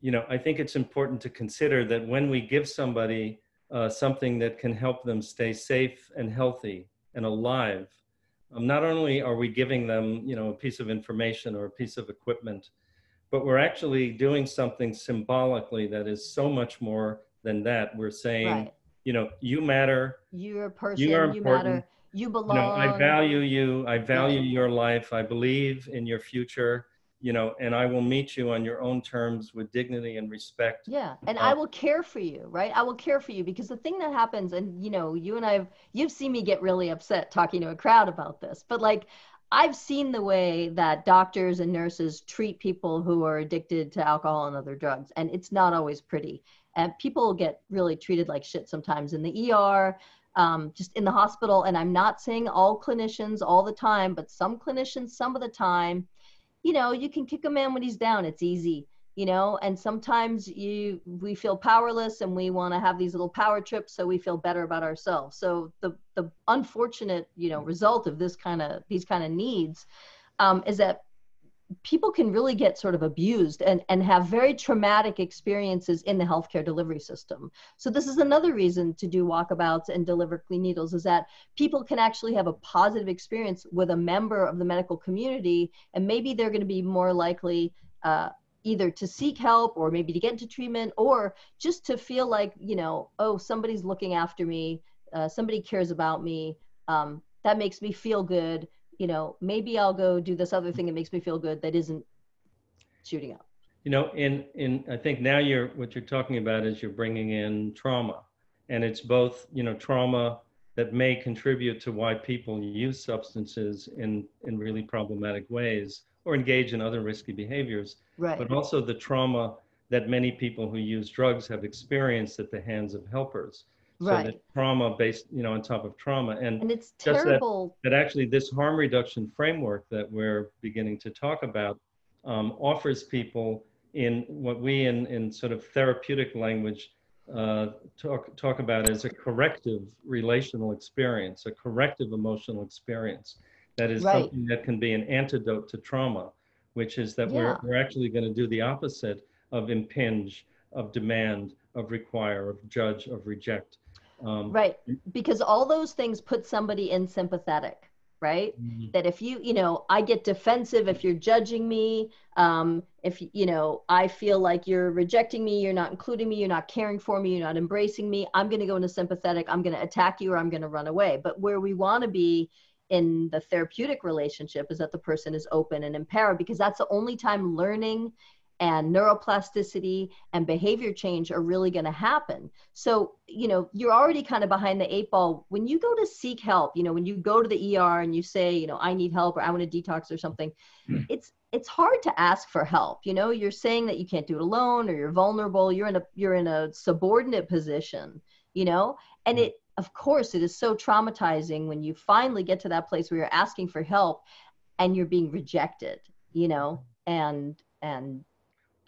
you know i think it's important to consider that when we give somebody uh, something that can help them stay safe and healthy and alive. Um, not only are we giving them, you know, a piece of information or a piece of equipment, but we're actually doing something symbolically that is so much more than that. We're saying, right. you know, you matter.
You're a person. You, are you matter. You belong.
You know, I value you. I value right. your life. I believe in your future you know, and I will meet you on your own terms with dignity and respect.
Yeah. And uh, I will care for you, right? I will care for you because the thing that happens, and you know, you and I've, you've seen me get really upset talking to a crowd about this, but like, I've seen the way that doctors and nurses treat people who are addicted to alcohol and other drugs, and it's not always pretty. And people get really treated like shit sometimes in the ER, um, just in the hospital. And I'm not saying all clinicians all the time, but some clinicians, some of the time, you know, you can kick a man when he's down. It's easy, you know, and sometimes you we feel powerless and we want to have these little power trips so we feel better about ourselves. So the the unfortunate, you know, result of this kind of these kind of needs um, is that people can really get sort of abused and, and have very traumatic experiences in the healthcare delivery system. So this is another reason to do walkabouts and deliver clean needles is that people can actually have a positive experience with a member of the medical community and maybe they're going to be more likely uh, either to seek help or maybe to get into treatment or just to feel like, you know, oh, somebody's looking after me, uh, somebody cares about me. Um, that makes me feel good you know, maybe I'll go do this other thing that makes me feel good that isn't shooting up.
You know, and and I think now you're what you're talking about is you're bringing in trauma, and it's both you know trauma that may contribute to why people use substances in in really problematic ways or engage in other risky behaviors,
right.
but also the trauma that many people who use drugs have experienced at the hands of helpers
right. so
trauma based you know on top of trauma and,
and it's terrible
that, that, actually this harm reduction framework that we're beginning to talk about um, offers people in what we in, in sort of therapeutic language uh, talk talk about as a corrective relational experience a corrective emotional experience that is right. something that can be an antidote to trauma which is that yeah. we're, we're actually going to do the opposite of impinge of demand of require of judge of reject
um, right. Because all those things put somebody in sympathetic, right? Mm-hmm. That if you, you know, I get defensive if you're judging me, um, if, you know, I feel like you're rejecting me, you're not including me, you're not caring for me, you're not embracing me, I'm going to go into sympathetic, I'm going to attack you or I'm going to run away. But where we want to be in the therapeutic relationship is that the person is open and empowered because that's the only time learning and neuroplasticity and behavior change are really going to happen. So, you know, you're already kind of behind the eight ball. When you go to seek help, you know, when you go to the ER and you say, you know, I need help or I want to detox or something, hmm. it's it's hard to ask for help. You know, you're saying that you can't do it alone or you're vulnerable, you're in a you're in a subordinate position, you know? And hmm. it of course it is so traumatizing when you finally get to that place where you're asking for help and you're being rejected, you know? And and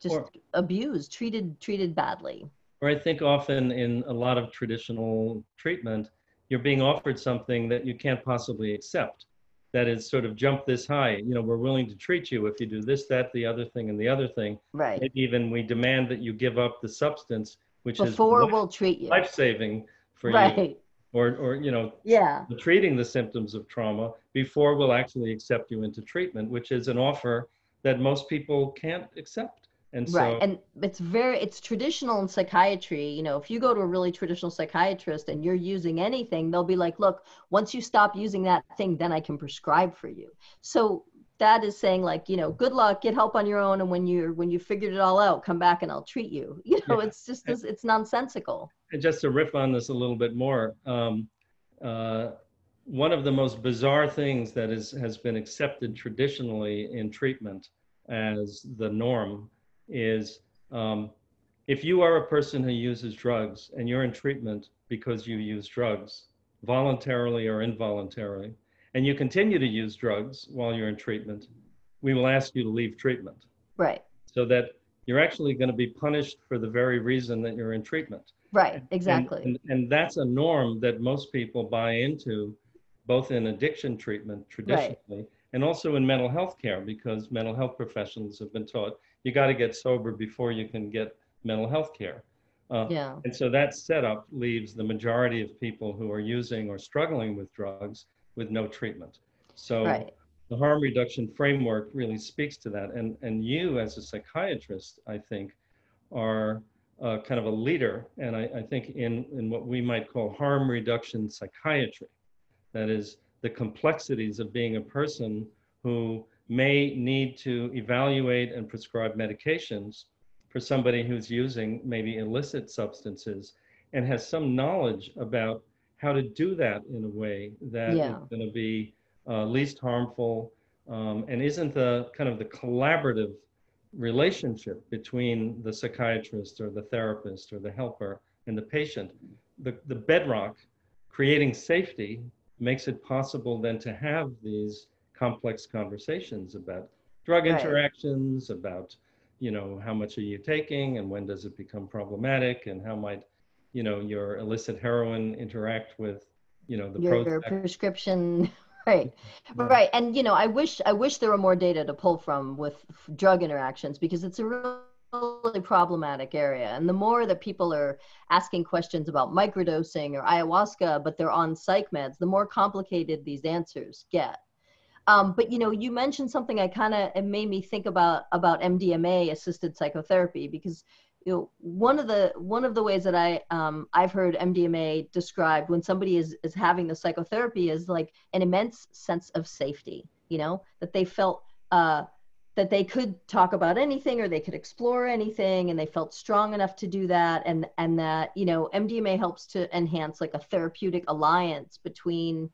just or, abused, treated treated badly.
Or I think often in a lot of traditional treatment, you're being offered something that you can't possibly accept. That is sort of jump this high. You know, we're willing to treat you if you do this, that, the other thing, and the other thing.
Right.
Maybe even we demand that you give up the substance, which
before
is
we'll treat you
life saving for
right.
you. Right or, or you know,
yeah,
treating the symptoms of trauma before we'll actually accept you into treatment, which is an offer that most people can't accept. And so,
right. And it's very, it's traditional in psychiatry. You know, if you go to a really traditional psychiatrist and you're using anything, they'll be like, look, once you stop using that thing, then I can prescribe for you. So that is saying like, you know, good luck, get help on your own. And when you're, when you figured it all out, come back and I'll treat you. You know, yeah. it's just, this, it's nonsensical.
And just to riff on this a little bit more, um, uh, one of the most bizarre things that is, has been accepted traditionally in treatment as the norm is um, if you are a person who uses drugs and you're in treatment because you use drugs, voluntarily or involuntarily, and you continue to use drugs while you're in treatment, we will ask you to leave treatment.
Right.
So that you're actually going to be punished for the very reason that you're in treatment.
Right, exactly.
And, and, and that's a norm that most people buy into, both in addiction treatment traditionally right. and also in mental health care, because mental health professionals have been taught you got to get sober before you can get mental health care.
Uh, yeah.
And so that setup leaves the majority of people who are using or struggling with drugs with no treatment. So right. the harm reduction framework really speaks to that. And, and you, as a psychiatrist, I think, are uh, kind of a leader. And I, I think in, in what we might call harm reduction psychiatry, that is the complexities of being a person who may need to evaluate and prescribe medications for somebody who's using maybe illicit substances and has some knowledge about how to do that in a way that yeah. is going to be uh, least harmful um, and isn't the kind of the collaborative relationship between the psychiatrist or the therapist or the helper and the patient the, the bedrock creating safety makes it possible then to have these complex conversations about drug right. interactions about you know, how much are you taking and when does it become problematic and how might, you know, your illicit heroin interact with, you know, the
your, prescription. Right. Yeah. Right. And, you know, I wish, I wish there were more data to pull from with drug interactions because it's a really problematic area. And the more that people are asking questions about microdosing or ayahuasca, but they're on psych meds, the more complicated these answers get. Um, but you know, you mentioned something I kind of it made me think about about MDMA assisted psychotherapy because you know one of the one of the ways that I um, I've heard MDMA described when somebody is is having the psychotherapy is like an immense sense of safety. You know that they felt uh, that they could talk about anything or they could explore anything and they felt strong enough to do that and and that you know MDMA helps to enhance like a therapeutic alliance between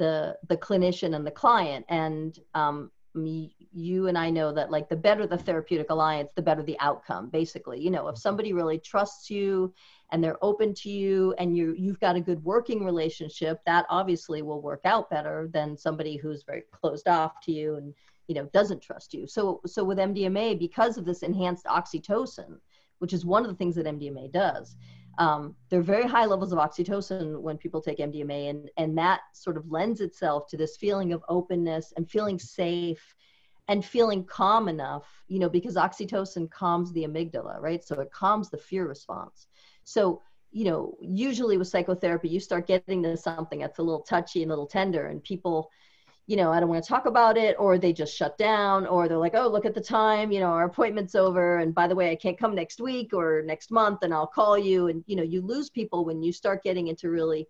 the the clinician and the client and um, me, you and I know that like the better the therapeutic alliance, the better the outcome. Basically, you know, if mm-hmm. somebody really trusts you and they're open to you and you you've got a good working relationship, that obviously will work out better than somebody who's very closed off to you and you know doesn't trust you. So so with MDMA, because of this enhanced oxytocin, which is one of the things that MDMA does, um, there are very high levels of oxytocin when people take MDMA, and, and that sort of lends itself to this feeling of openness and feeling safe and feeling calm enough, you know, because oxytocin calms the amygdala, right? So it calms the fear response. So, you know, usually with psychotherapy, you start getting to something that's a little touchy and a little tender, and people, you know, I don't want to talk about it, or they just shut down, or they're like, oh, look at the time, you know, our appointment's over. And by the way, I can't come next week or next month, and I'll call you. And, you know, you lose people when you start getting into really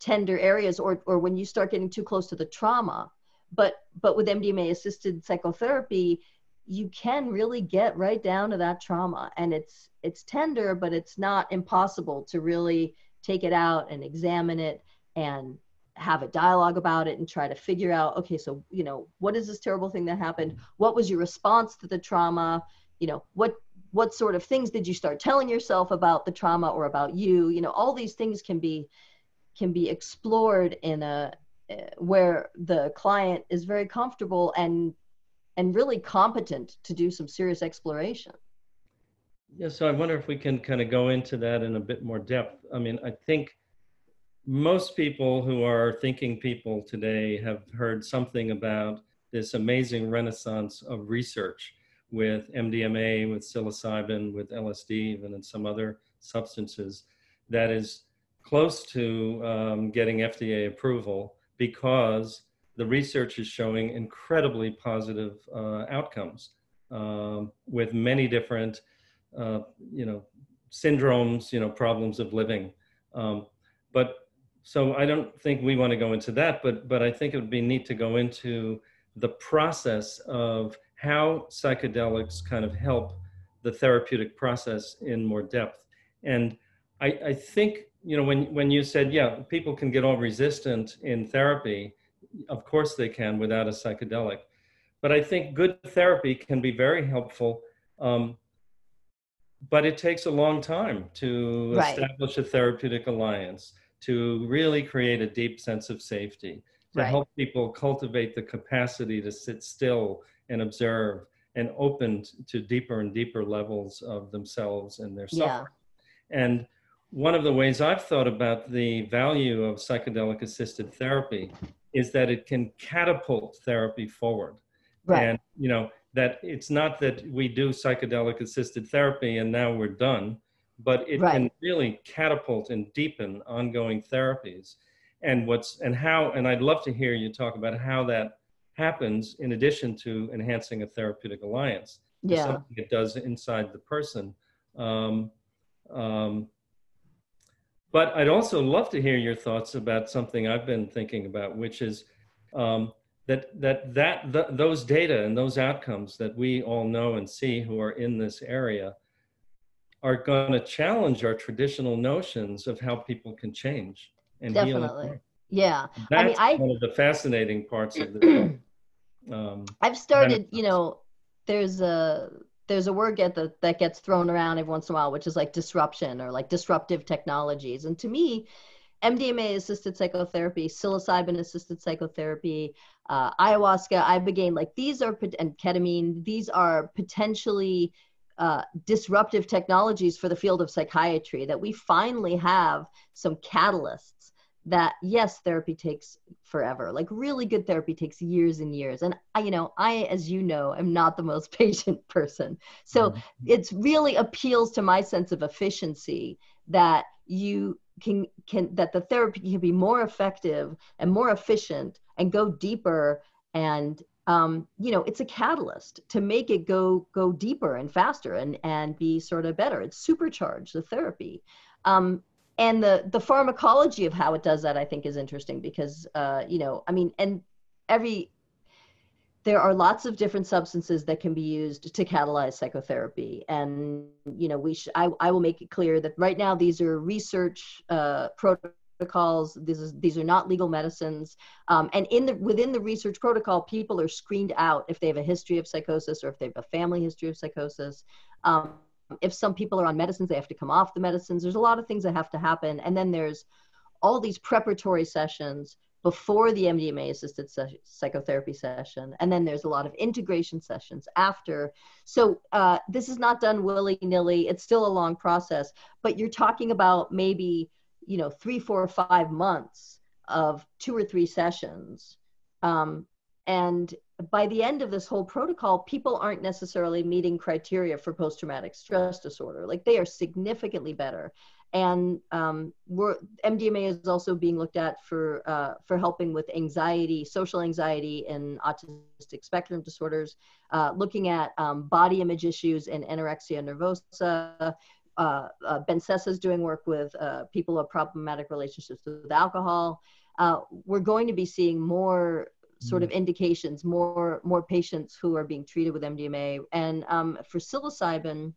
tender areas or, or when you start getting too close to the trauma. But, but with MDMA assisted psychotherapy, you can really get right down to that trauma and it's it's tender but it's not impossible to really take it out and examine it and have a dialogue about it and try to figure out okay so you know what is this terrible thing that happened? What was your response to the trauma? You know what what sort of things did you start telling yourself about the trauma or about you? You know all these things can be can be explored in a uh, where the client is very comfortable and and really competent to do some serious exploration.
Yeah so i wonder if we can kind of go into that in a bit more depth. I mean i think most people who are thinking people today have heard something about this amazing renaissance of research with MDMA, with psilocybin, with LSD, even and some other substances that is close to um, getting FDA approval because the research is showing incredibly positive uh, outcomes um, with many different, uh, you know, syndromes, you know, problems of living. Um, but so I don't think we want to go into that, but but I think it would be neat to go into the process of how psychedelics kind of help the therapeutic process in more depth. And I, I think you know when when you said yeah people can get all resistant in therapy, of course they can without a psychedelic. but I think good therapy can be very helpful. Um, but it takes a long time to right. establish a therapeutic alliance, to really create a deep sense of safety, to right. help people cultivate the capacity to sit still and observe and open to deeper and deeper levels of themselves and their suffering. Yeah. And one of the ways I've thought about the value of psychedelic assisted therapy is that it can catapult therapy forward. Right. And, you know, that it's not that we do psychedelic assisted therapy and now we're done, but it right. can really catapult and deepen ongoing therapies. And what's, and how, and I'd love to hear you talk about how that happens in addition to enhancing a therapeutic alliance.
Yeah.
Something it does inside the person. Um, um, but I'd also love to hear your thoughts about something I've been thinking about, which is um, that that that th- those data and those outcomes that we all know and see who are in this area are going to challenge our traditional notions of how people can change and
definitely
heal.
yeah
that's I mean, I, one of the fascinating parts of this
um, i've started you know there's a there's a word get that, that gets thrown around every once in a while, which is like disruption or like disruptive technologies. And to me, MDMA assisted psychotherapy, psilocybin assisted psychotherapy, uh, ayahuasca, ibogaine, like these are, and ketamine, these are potentially uh, disruptive technologies for the field of psychiatry that we finally have some catalysts that yes therapy takes forever. Like really good therapy takes years and years. And i you know i as you know am not the most patient person. So mm-hmm. it's really appeals to my sense of efficiency that you can can that the therapy can be more effective and more efficient and go deeper and um, you know it's a catalyst to make it go go deeper and faster and and be sort of better. It's supercharged the therapy. Um, and the the pharmacology of how it does that i think is interesting because uh, you know i mean and every there are lots of different substances that can be used to catalyze psychotherapy. And you know we sh- I, I will make it clear that right now these are research uh, protocols these, is, these are not legal medicines um, and in the within the research protocol people are screened out if they have a history of psychosis or if they have a family history of psychosis um, if some people are on medicines, they have to come off the medicines. There's a lot of things that have to happen. And then there's all these preparatory sessions before the MDMA assisted se- psychotherapy session. And then there's a lot of integration sessions after. So uh, this is not done willy nilly. It's still a long process, but you're talking about maybe, you know, three, four, five months of two or three sessions. Um, and by the end of this whole protocol, people aren't necessarily meeting criteria for post traumatic stress disorder. Like they are significantly better. And um, MDMA is also being looked at for, uh, for helping with anxiety, social anxiety, and autistic spectrum disorders, uh, looking at um, body image issues in anorexia nervosa. Uh, uh, Ben Sessa is doing work with uh, people who have problematic relationships with alcohol. Uh, we're going to be seeing more sort of mm. indications, more more patients who are being treated with MDMA. And um, for psilocybin,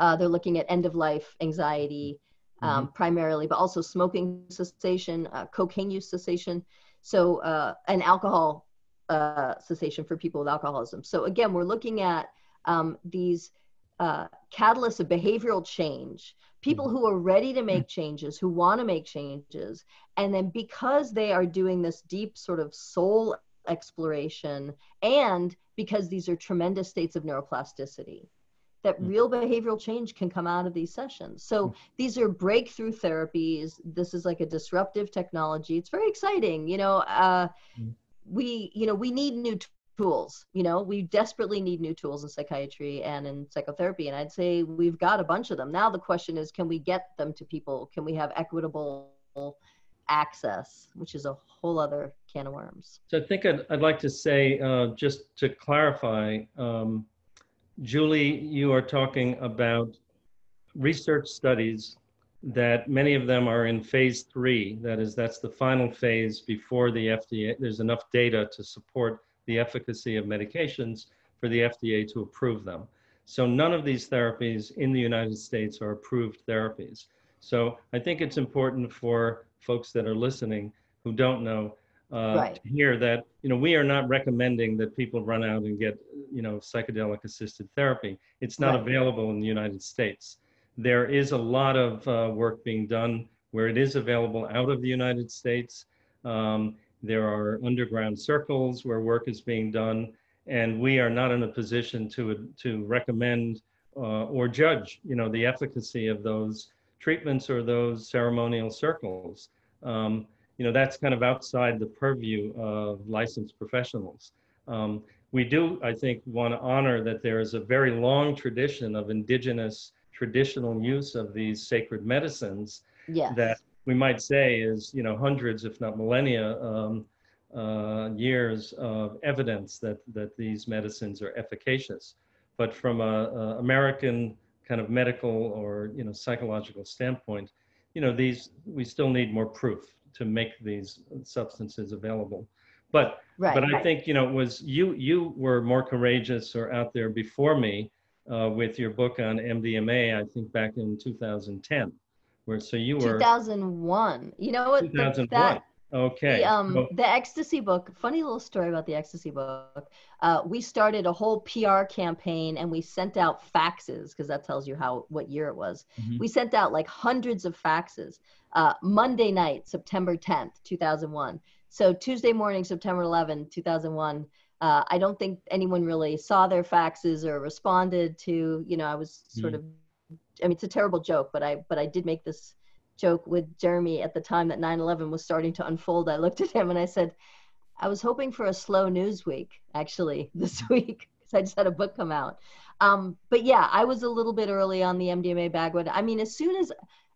uh, they're looking at end of life anxiety um, mm-hmm. primarily, but also smoking cessation, uh, cocaine use cessation, so uh, and alcohol uh, cessation for people with alcoholism. So again, we're looking at um, these uh, catalysts of behavioral change people mm-hmm. who are ready to make changes, who want to make changes. And then because they are doing this deep sort of soul exploration, and because these are tremendous states of neuroplasticity, that mm. real behavioral change can come out of these sessions. So mm. these are breakthrough therapies. This is like a disruptive technology. It's very exciting. You know, uh, mm. we you know we need new tools you know? We desperately need new tools in psychiatry and in psychotherapy and i'd say we've got a bunch of them. Now the question is can we get them to people? Can we have equitable access which is a whole other can of worms.
So i think i'd, I'd like to say uh, just to clarify um, julie you are talking about research studies that many of them are in phase three. That is that's the final phase before the fda there's enough data to support the efficacy of medications for the FDA to approve them. So none of these therapies in the United States are approved therapies. So I think it's important for folks that are listening who don't know, uh, right. to hear that you know we are not recommending that people run out and get you know psychedelic assisted therapy. It's not right. available in the United States. There is a lot of uh, work being done where it is available out of the United States. Um, there are underground circles where work is being done, and we are not in a position to to recommend uh, or judge you know the efficacy of those treatments or those ceremonial circles. Um, you know, that's kind of outside the purview of licensed professionals. Um, we do, I think, want to honor that there is a very long tradition of indigenous traditional use of these sacred medicines
yes.
that we might say is, you know, hundreds, if not millennia, um, uh, years of evidence that, that these medicines are efficacious. But from a, a American kind of medical or you know psychological standpoint, you know these we still need more proof to make these substances available. But right, but I right. think you know it was you you were more courageous or out there before me uh, with your book on MDMA. I think back in 2010, where so you were
2001. You know what?
2001. That, Okay.
The, um, the ecstasy book. Funny little story about the ecstasy book. Uh, we started a whole PR campaign and we sent out faxes because that tells you how what year it was. Mm-hmm. We sent out like hundreds of faxes. Uh, Monday night, September 10th, 2001. So Tuesday morning, September 11th, 2001. Uh, I don't think anyone really saw their faxes or responded to. You know, I was sort mm-hmm. of. I mean, it's a terrible joke, but I but I did make this joke with Jeremy at the time that 9/11 was starting to unfold. I looked at him and I said, "I was hoping for a slow news week actually this week because I just had a book come out." Um, but yeah, I was a little bit early on the MDMA bagwood. I mean, as soon as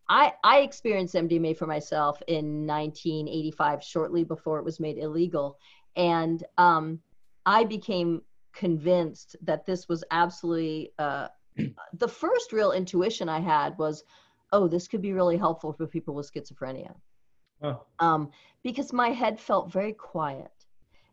I I experienced MDMA for myself in 1985, shortly before it was made illegal, and um, I became convinced that this was absolutely uh, the first real intuition I had was oh, this could be really helpful for people with schizophrenia. Huh. Um, because my head felt very quiet.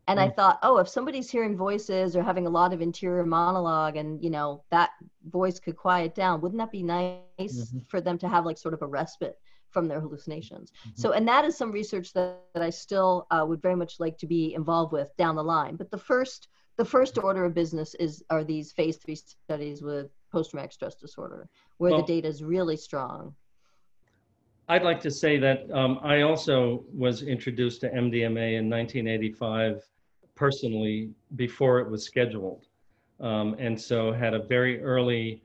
And mm. I thought, oh, if somebody's hearing voices or having a lot of interior monologue and, you know, that voice could quiet down, wouldn't that be nice mm-hmm. for them to have like sort of a respite from their hallucinations? Mm-hmm. So, and that is some research that, that I still uh, would very much like to be involved with down the line. But the first, the first order of business is are these phase three studies with post-traumatic stress disorder, where well, the data is really strong.
I'd like to say that um, I also was introduced to MDMA in 1985 personally before it was scheduled. Um, and so had a very early,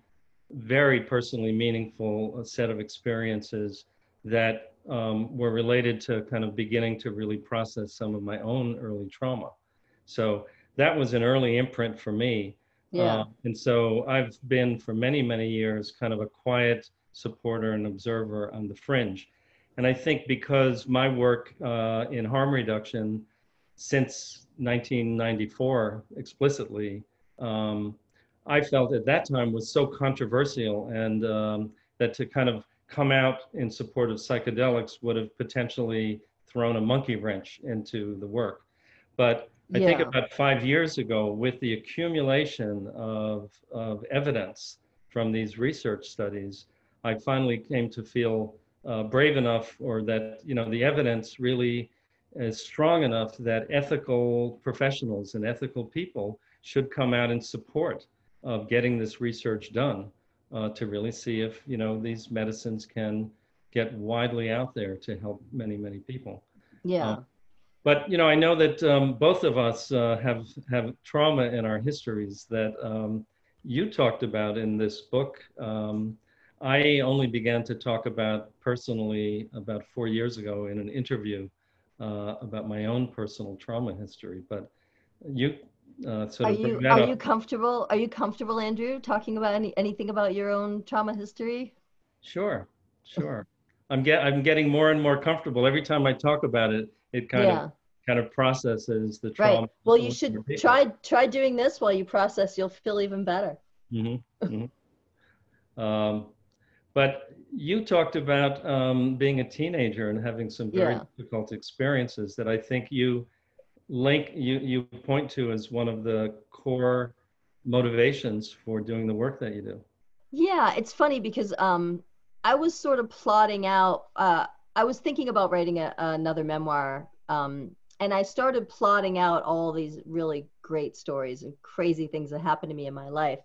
very personally meaningful set of experiences that um, were related to kind of beginning to really process some of my own early trauma. So that was an early imprint for me.
Yeah. Uh,
and so I've been for many, many years kind of a quiet supporter and observer on the fringe. And I think because my work uh, in harm reduction since 1994 explicitly, um, I felt at that time was so controversial and um, that to kind of come out in support of psychedelics would have potentially thrown a monkey wrench into the work. But I yeah. think about five years ago, with the accumulation of, of evidence from these research studies, I finally came to feel uh, brave enough, or that you know the evidence really is strong enough that ethical professionals and ethical people should come out in support of getting this research done uh, to really see if you know these medicines can get widely out there to help many many people.
Yeah. Uh,
but you know, I know that um, both of us uh, have have trauma in our histories that um, you talked about in this book. Um, I only began to talk about personally about four years ago in an interview uh, about my own personal trauma history. But you uh, sort
are
of
you are up. you comfortable? Are you comfortable, Andrew, talking about any, anything about your own trauma history?
Sure, sure. I'm get I'm getting more and more comfortable every time I talk about it. It kind yeah. of kind of processes the trauma.
Right. Well, you should try try doing this while you process. You'll feel even better.
Mm-hmm. mm-hmm. Um, but you talked about um, being a teenager and having some very yeah. difficult experiences that I think you link you you point to as one of the core motivations for doing the work that you do.
Yeah, it's funny because um, I was sort of plotting out. Uh, I was thinking about writing a, another memoir um, and I started plotting out all these really great stories and crazy things that happened to me in my life.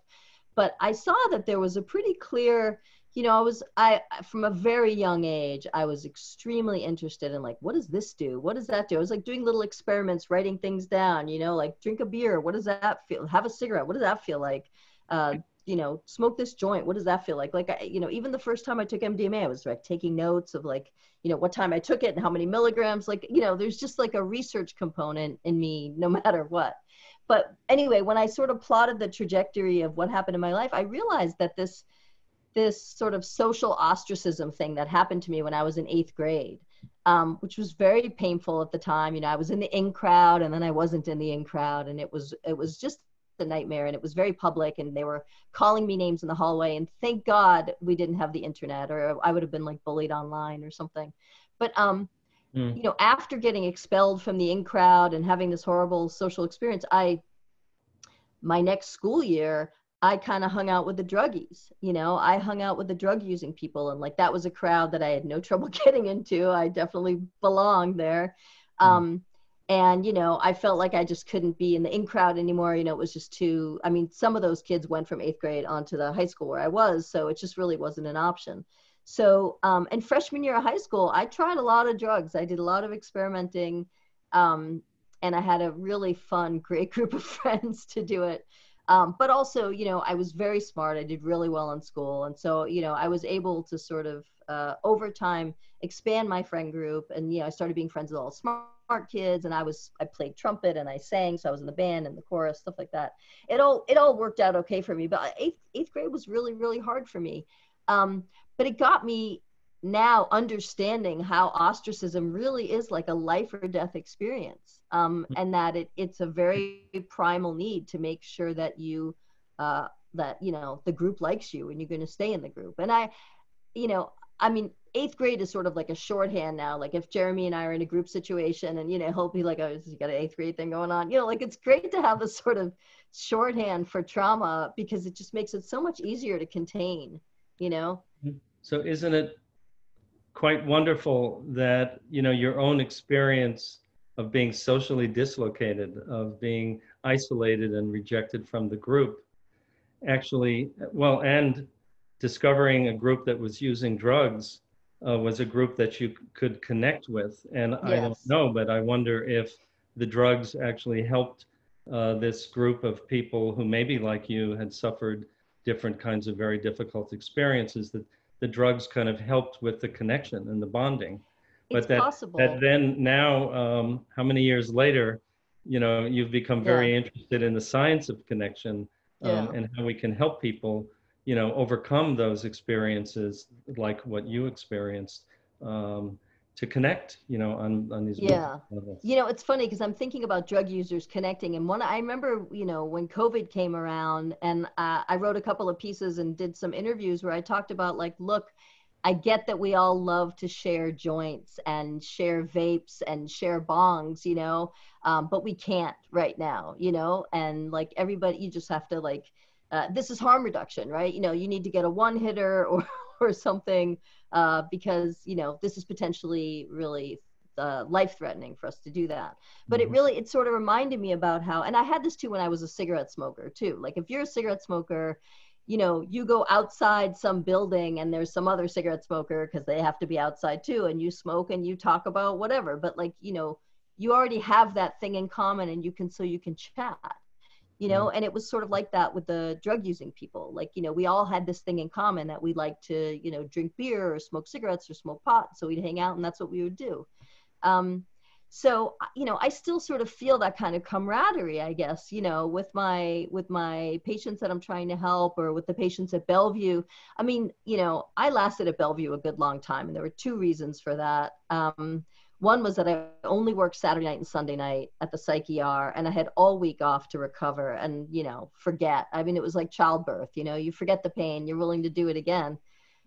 But I saw that there was a pretty clear, you know, I was I from a very young age, I was extremely interested in like what does this do? What does that do? I was like doing little experiments, writing things down, you know, like drink a beer, what does that feel? Have a cigarette, what does that feel like? Uh, you know, smoke this joint. What does that feel like? Like, I, you know, even the first time I took MDMA, I was like taking notes of like, you know, what time I took it and how many milligrams. Like, you know, there's just like a research component in me no matter what. But anyway, when I sort of plotted the trajectory of what happened in my life, I realized that this, this sort of social ostracism thing that happened to me when I was in eighth grade, um, which was very painful at the time. You know, I was in the in crowd and then I wasn't in the in crowd, and it was it was just a nightmare and it was very public and they were calling me names in the hallway and thank god we didn't have the internet or i would have been like bullied online or something but um mm. you know after getting expelled from the in crowd and having this horrible social experience i my next school year I kind of hung out with the druggies, you know, I hung out with the drug using people. And like that was a crowd that I had no trouble getting into. I definitely belonged there. Mm. Um, and you know i felt like i just couldn't be in the in crowd anymore. You know it was just too i mean some of those kids went from eighth grade onto the high school where i was so it just really wasn't an option. So um, and freshman year of high school i tried a lot of drugs. I did a lot of experimenting um, and i had a really fun great group of friends to do it. Um, but also you know i was very smart. I did really well in school. And so you know i was able to sort of uh, over time expand my friend group and you know i started being friends with all smart kids and i was i played trumpet and i sang so i was in the band and the chorus stuff like that. It all it all worked out okay for me but eighth, eighth grade was really really hard for me. Um, but it got me now understanding how ostracism really is like a life or death experience um, mm-hmm. and that it, it's a very primal need to make sure that you uh, that you know the group likes you and you're going to stay in the group. And i you know I mean, eighth grade is sort of like a shorthand now. Like if Jeremy and I are in a group situation and, you know, he'll be like, oh, you got an eighth grade thing going on. You know, like it's great to have this sort of shorthand for trauma because it just makes it so much easier to contain, you know? Mm-hmm.
So isn't it quite wonderful that, you know, your own experience of being socially dislocated, of being isolated and rejected from the group actually, well, and discovering a group that was using drugs uh, was a group that you could connect with. And yes. I don't know, but I wonder if the drugs actually helped uh, this group of people who maybe like you had suffered different kinds of very difficult experiences that the drugs kind of helped with the connection and the bonding.
But it's
that,
possible.
that then now, um, how many years later, you know, you've become very yeah. interested in the science of connection um, yeah. and how we can help people you know overcome those experiences like what you experienced um, to connect you know on on these
yeah levels. you know it's funny because i'm thinking about drug users connecting and one i remember you know when covid came around and uh, i wrote a couple of pieces and did some interviews where i talked about like look i get that we all love to share joints and share vapes and share bongs you know um, but we can't right now you know and like everybody you just have to like uh, this is harm reduction, right? You know, you need to get a one hitter or, or something uh, because, you know, this is potentially really uh, life threatening for us to do that. But mm-hmm. it really, it sort of reminded me about how, and I had this too when I was a cigarette smoker too. Like if you're a cigarette smoker, you know, you go outside some building and there's some other cigarette smoker because they have to be outside too, and you smoke and you talk about whatever. But like, you know, you already have that thing in common and you can, so you can chat you know and it was sort of like that with the drug using people. Like you know we all had this thing in common that we like to you know drink beer or smoke cigarettes or smoke pot. So we'd hang out and that's what we would do. Um, so you know i still sort of feel that kind of camaraderie i guess you know with my with my patients that i'm trying to help or with the patients at bellevue. I mean you know i lasted at bellevue a good long time and there were two reasons for that. Um, one was that I only worked Saturday night and Sunday night at the psych ER, and I had all week off to recover and, you know, forget. I mean, it was like childbirth, you know, you forget the pain, you're willing to do it again.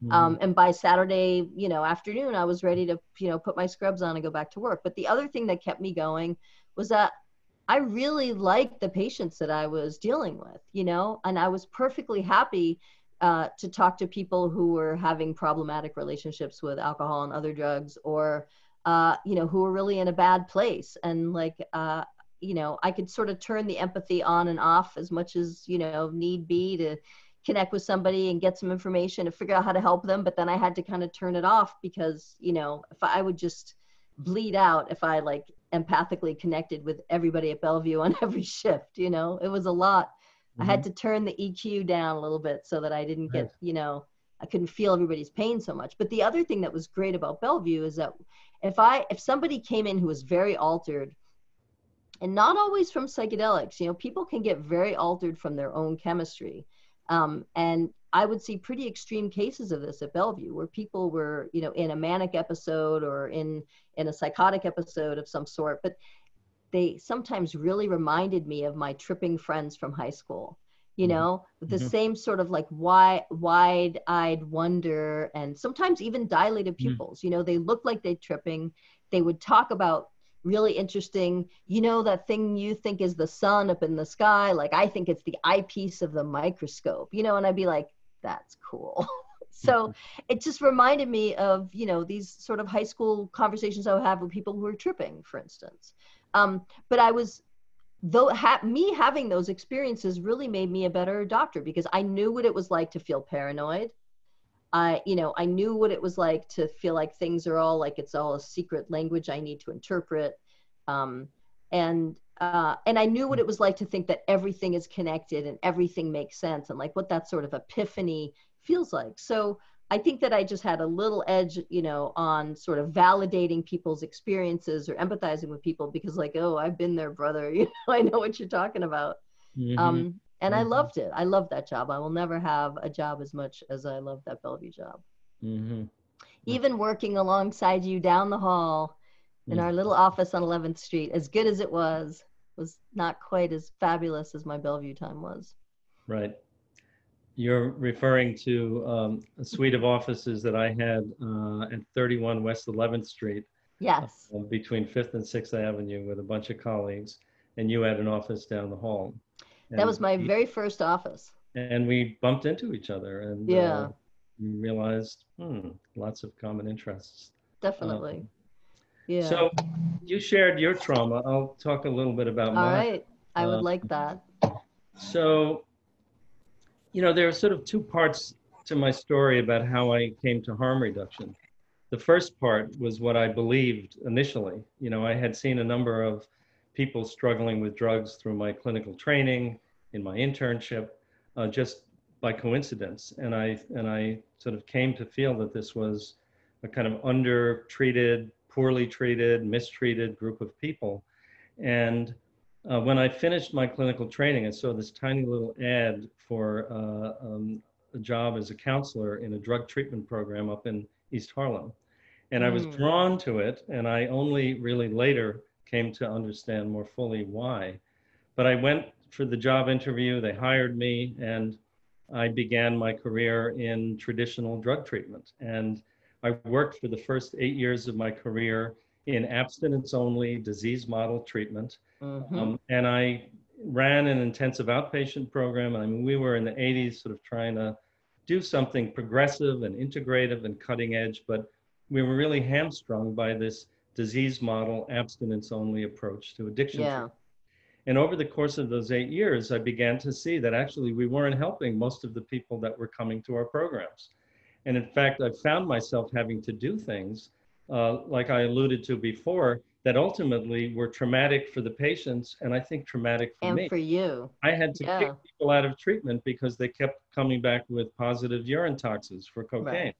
Mm-hmm. Um, and by Saturday, you know, afternoon, I was ready to, you know, put my scrubs on and go back to work. But the other thing that kept me going was that I really liked the patients that I was dealing with, you know, and I was perfectly happy uh, to talk to people who were having problematic relationships with alcohol and other drugs or uh, you know, who were really in a bad place. And like, uh, you know, I could sort of turn the empathy on and off as much as, you know, need be to connect with somebody and get some information and figure out how to help them. But then I had to kind of turn it off because, you know, if I would just bleed out if I like empathically connected with everybody at Bellevue on every shift, you know, it was a lot. Mm-hmm. I had mm-hmm. to turn the EQ down a little bit so that I didn't get, you know, I couldn't feel everybody's pain so much. But the other thing that was great about Bellevue is that if I if somebody came in who was very altered, and not always from psychedelics, you know, people can get very altered from their own chemistry. Um, and I would see pretty extreme cases of this at Bellevue where people were, you know, in a manic episode or in in a psychotic episode of some sort, but they sometimes really reminded me of my tripping friends from high school you mm-hmm. know mm-hmm. the same sort of like wide wide-eyed wonder and sometimes even dilated mm-hmm. pupils mm-hmm. you know they look like they're tripping they would talk about really interesting you know that thing you think is the sun up in the sky like i think it's the eyepiece of the microscope you know and i'd be like that's cool so mm-hmm. it just reminded me of you know these sort of high school conversations i would have with people who are tripping for instance um, but i was though ha- me having those experiences really made me a better doctor because I knew what it was like to feel paranoid. I, you know, I knew what it was like to feel like things are all like it's all a secret language I need to interpret, um, and uh, and I knew what it was like to think that everything is connected and everything makes sense and like what that sort of epiphany feels like. So I think that I just had a little edge, you know, on sort of validating people's experiences or empathizing with people because, like, oh, I've been there, brother. You know, I know what you're talking about. Mm-hmm. Um, and mm-hmm. I loved it. I loved that job. I will never have a job as much as I love that Bellevue job. Mm-hmm. Even working alongside you down the hall in our little office on 11th Street, as good as it was, was not quite as fabulous as my Bellevue time was.
Right. You're referring to um, a suite of offices that I had uh, at 31 West 11th Street.
Yes.
Uh, between 5th and 6th Avenue with a bunch of colleagues, and you had an office down the hall.
And that was my we, very first office.
And we bumped into each other and
yeah. Uh,
realized, hmm, lots of common interests.
Definitely.
Um, yeah. So you shared your trauma. I'll talk a little bit about
All
mine.
All right. I would um, like that.
So you know, there are sort of two parts to my story about how I came to harm reduction. The first part was what I believed initially. You know, I had seen a number of people struggling with drugs through my clinical training, in my internship, uh, just by coincidence. And I, and I sort of came to feel that this was a kind of undertreated, poorly treated, mistreated group of people. And uh, when I finished my clinical training, I saw this tiny little ad for uh, um, a job as a counselor in a drug treatment program up in East Harlem. And mm. I was hmm. drawn to it, and I only really later came to understand more fully why. But I went for the job interview, they hired me, and I began my career in traditional drug treatment. And I worked for the first eight years of my career in abstinence only disease model treatment. Mm-hmm. Um, and I ran an intensive outpatient program. I mean, we were in the 80s sort of trying to do something progressive and integrative and cutting edge, but we were really hamstrung by this disease model abstinence only approach to addiction.
Yeah.
And over the course of those eight years, I began to see that actually we weren't helping most of the people that were coming to our programs. And in fact, I found myself having to do things, uh, like I alluded to before, that ultimately were traumatic for the patients and I think traumatic for
and
me.
And for you.
I had to yeah. kick people out of treatment because they kept coming back with positive urine toxins for cocaine. Right.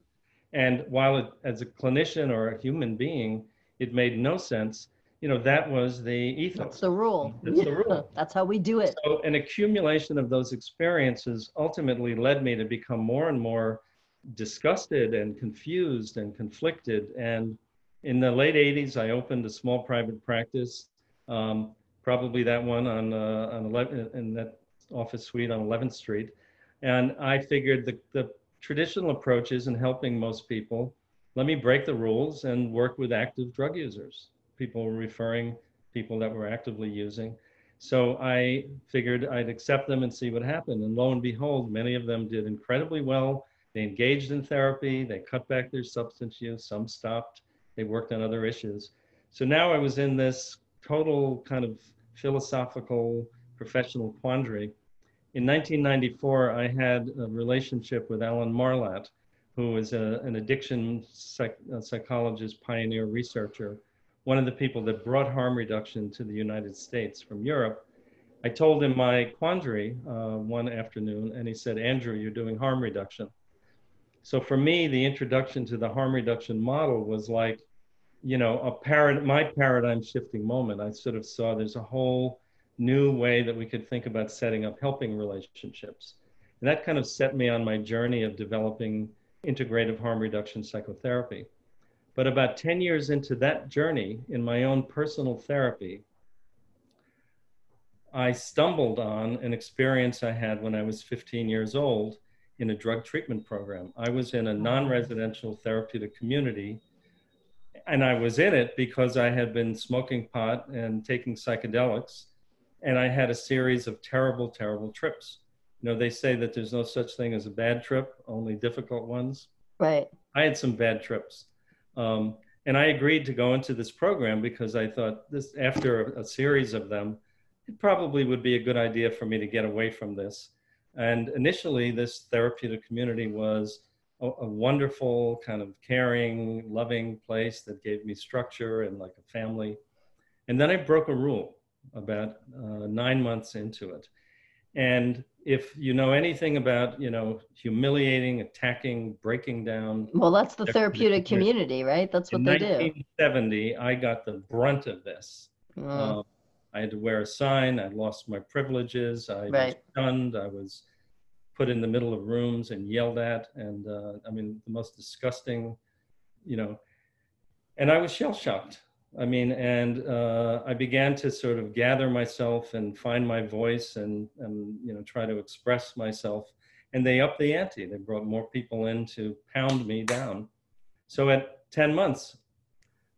And while it, as a clinician or a human being, it made no sense, you know, that was the ethos.
That's the rule.
That's the rule.
That's how we do it.
So an accumulation of those experiences ultimately led me to become more and more disgusted and confused and conflicted and in the late 80s, I opened a small private practice, um, probably that one on, uh, on 11, in that office suite on 11th Street. And I figured the, the traditional approach isn't helping most people. Let me break the rules and work with active drug users. People were referring people that were actively using. So I figured I'd accept them and see what happened. And lo and behold, many of them did incredibly well. They engaged in therapy, they cut back their substance use, some stopped They worked on other issues. So now I was in this total kind of philosophical professional quandary. In 1994, I had a relationship with Alan Marlatt, who was a, an addiction psych, psychologist, pioneer researcher, one of the people that brought harm reduction to the United States from Europe. I told him my quandary uh, one afternoon, and he said, Andrew, you're doing harm reduction. So for me, the introduction to the harm reduction model was like, you know, a parad- my paradigm shifting moment. I sort of saw there's a whole new way that we could think about setting up helping relationships. And that kind of set me on my journey of developing integrative harm reduction psychotherapy. But about 10 years into that journey in my own personal therapy, I stumbled on an experience I had when I was 15 years old in a drug treatment program. I was in a non residential therapeutic community, and I was in it because I had been smoking pot and taking psychedelics, and I had a series of terrible, terrible trips. You know, they say that there's no such thing as a bad trip, only difficult ones.
Right.
I had some bad trips. Um, and I agreed to go into this program because I thought this, after a, a series of them, it probably would be a good idea for me to get away from this and initially, this therapeutic community was a, a, wonderful, kind of caring, loving place that gave me structure and like a family. And then I broke a rule about uh, nine months into it. And if you know anything about, you know, humiliating, attacking, breaking down.
Well, that's the therapeutic community, right? That's what they do.
In 1970, I got the brunt of this. Mm. Um, I had to wear a sign. I lost my privileges. I right. was shunned. I was put in the middle of rooms and yelled at. And uh, I mean, the most disgusting, you know. And I was shell shocked. I mean, and uh, I began to sort of gather myself and find my voice and, and, you know, try to express myself. And they upped the ante. They brought more people in to pound me down. So at 10 months,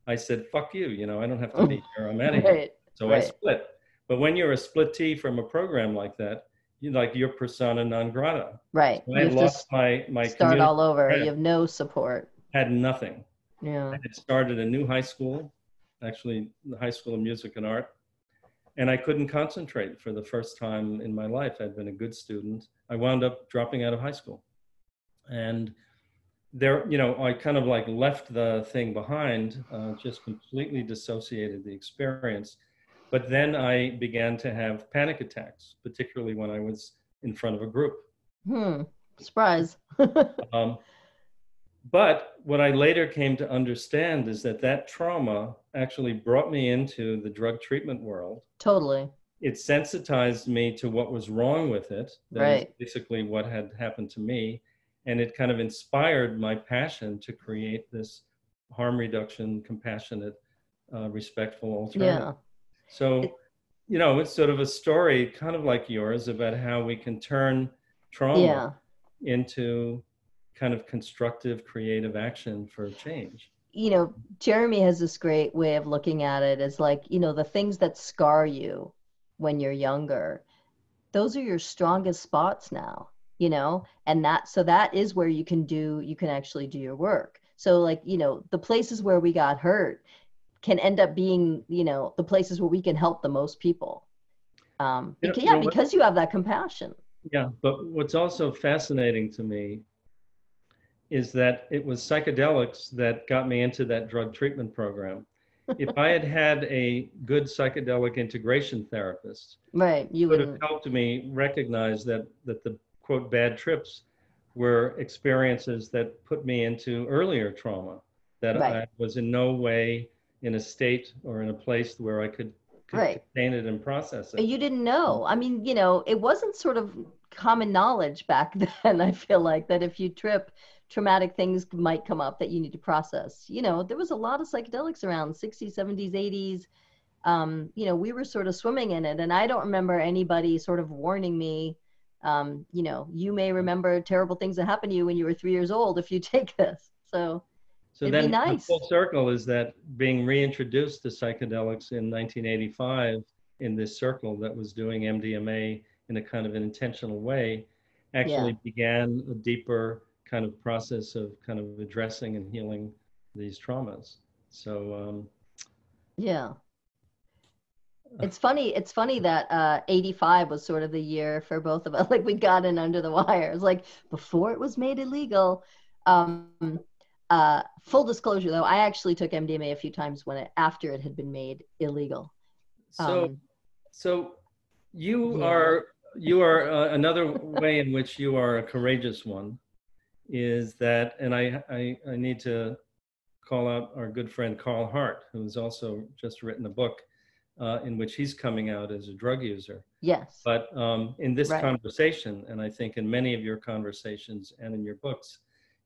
I said, fuck you, you know, I don't have to be here. I'm out of here. So right. I split. But when you're a split splittee from a program like that, you like your persona non grata.
Right.
So I lost my my
start all over. You have no support.
Had nothing.
Yeah.
I had started a new high school, actually the High School of Music and Art, and I couldn't concentrate for the first time in my life. I'd been a good student. I wound up dropping out of high school, and there, you know, I kind of like left the thing behind, uh, just completely dissociated the experience but then I began to have panic attacks, particularly when I was in front of a group.
Hmm. Surprise. um,
but what I later came to understand is that that trauma actually brought me into the drug treatment world.
Totally.
It sensitized me to what was wrong with it.
That right.
basically what had happened to me. And it kind of inspired my passion to create this harm reduction, compassionate, uh, respectful alternative. Yeah. So, you know, it's sort of a story kind of like yours about how we can turn trauma yeah. into kind of constructive, creative action for change.
You know, Jeremy has this great way of looking at it as like, you know, the things that scar you when you're younger, those are your strongest spots now, you know, and that, so that is where you can do, you can actually do your work. So, like, you know, the places where we got hurt, can end up being you know the places where we can help the most people. Um because, yeah because you have that compassion.
Yeah but what's also fascinating to me is that it was psychedelics that got me into that drug treatment program. If i had had a good psychedelic integration therapist
right you
would have helped me recognize that that the quote bad trips were experiences that put me into earlier trauma that right. i was in no way in a state or in a place where I could, could right. contain it and process it.
You didn't know. I mean, you know, it wasn't sort of common knowledge back then. I feel like that if you trip, traumatic things might come up that you need to process. You know, there was a lot of psychedelics around 60s, 70s, 80s. Um, you know, we were sort of swimming in it, and I don't remember anybody sort of warning me. Um, you know, you may remember terrible things that happened to you when you were three years old if you take this. So
so It'd then nice. the full circle is that being reintroduced to psychedelics in 1985 in this circle that was doing MDMA in a kind of an intentional way actually yeah. began a deeper kind of process of kind of addressing and healing these traumas. So um,
yeah, it's funny. It's funny that uh, 85 was sort of the year for both of us. Like we got in under the wire. It's like before it was made illegal. Um, uh, full disclosure, though, I actually took MDMA a few times when it after it had been made illegal.
So, um, so you yeah. are you are uh, another way in which you are a courageous one is that, and I, I I need to call out our good friend Carl Hart, who's also just written a book uh, in which he's coming out as a drug user.
Yes.
But um, in this right. conversation, and I think in many of your conversations and in your books,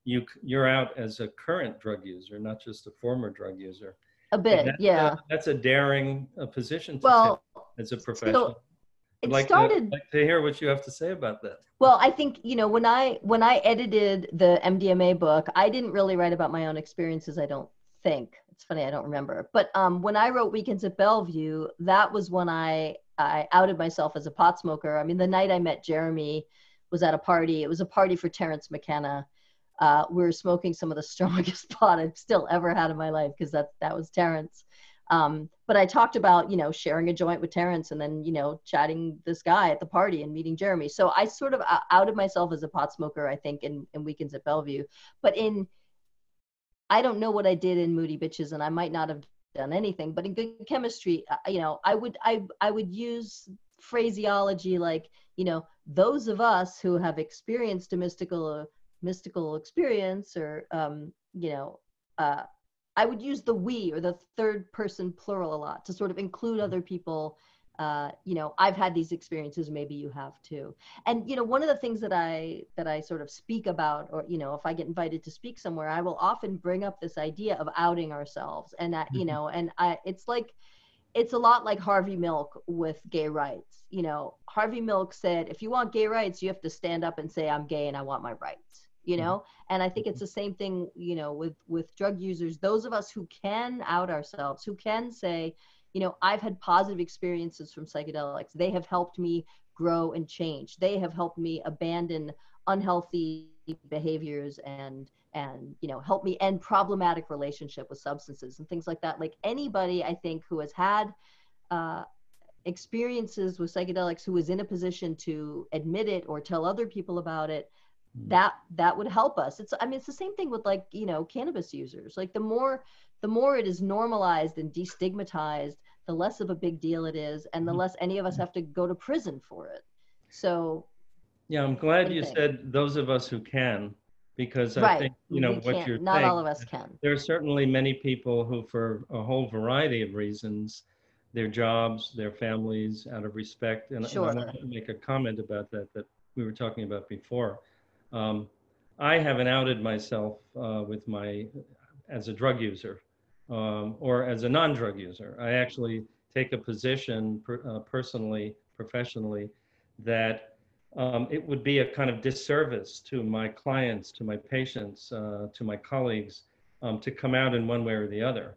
you you're out as a current drug user, not just a former drug user.
A bit, that's yeah.
A, that's a daring uh, position to
well,
take as a professional. So
it
like
started.
To, like to hear what you have to say about that.
Well, I think you know when I when I edited the MDMA book, I didn't really write about my own experiences. I don't think it's funny I don't remember. But um, when I wrote Weekends at Bellevue, that was when I I outed myself as a pot smoker. I mean, the night I met Jeremy was at a party. It was a party for Terence McKenna. Uh, we were smoking some of the strongest pot I've still ever had in my life because that that was Terence. Um, but I talked about you know sharing a joint with Terence and then you know chatting this guy at the party and meeting Jeremy. So I sort of outed myself as a pot smoker. I think in, in Weekends at Bellevue, but in I don't know what I did in Moody Bitches, and I might not have done anything. But in good chemistry, uh, you know, I would I I would use phraseology like you know those of us who have experienced a mystical uh, mystical experience, or um, you know, uh, I would use the we or the third person plural a lot to sort of include other people. Uh, you know i've had these experiences maybe you have too. And you know one of the things that i that i sort of speak about or you know if i get invited to speak somewhere i will often bring up this idea of outing ourselves and that you mm-hmm. know and i it's like it's a lot like harvey milk with gay rights. You know harvey milk said if you want gay rights you have to stand up and say i'm gay and i want my rights you mm-hmm. know and i think it's mm-hmm. the same thing you know with with drug users those of us who can out ourselves who can say you know i've had positive experiences from psychedelics they have helped me grow and change they have helped me abandon unhealthy behaviors and and you know help me end problematic relationship with substances and things like that like anybody i think who has had uh, experiences with psychedelics who is in a position to admit it or tell other people about it. That that would help us it's i mean it's the same thing with like you know cannabis users like the more the more it is normalized and destigmatized, the less of a big deal it is, and the mm-hmm. less any of us have to go to prison for it. So,
yeah, I'm glad you said those of us who can, because I think you know what you're
not
saying,
all of us can.
There are certainly many people who, for a whole variety of reasons, their jobs, their families, out of respect, and,
sure.
and I want to make a comment about that that we were talking about before. Um, I haven't outed myself uh, with my as a drug user um, or as a non-drug user. I actually take a position per, uh, personally, professionally, that um, it would be a kind of disservice to my clients, to my patients, uh, to my colleagues, um, to come out in one way or the other.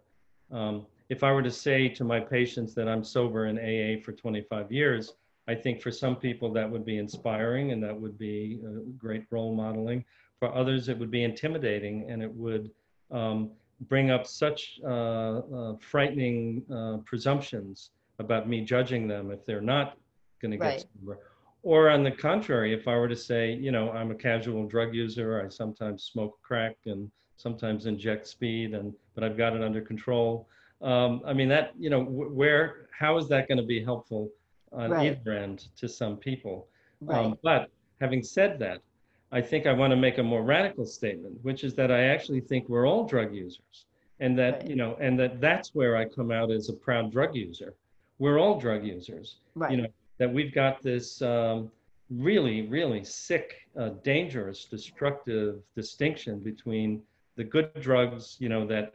Um, if I were to say to my patients that I'm sober in AA for 25 years, I think for some people that would be inspiring and that would be great role modeling. For others, it would be intimidating and it would um, bring up such uh, uh, frightening uh, presumptions about me judging them if they're not going to get right. sober. Or on the contrary, if I were to say, you know, I'm a casual drug user, I sometimes smoke crack and sometimes inject speed, and but I've got it under control. Um, I mean, that you know, where how is that going to be helpful on right. either end to some people?
Right. Um,
but having said that, I think I want to make a more radical statement, which is that I actually think we're all drug users, and that right. you know, and that that's where I come out as a proud drug user. We're all drug users.
Right.
You know that we've got this um, really, really sick, uh, dangerous, destructive distinction between the good drugs, you know, that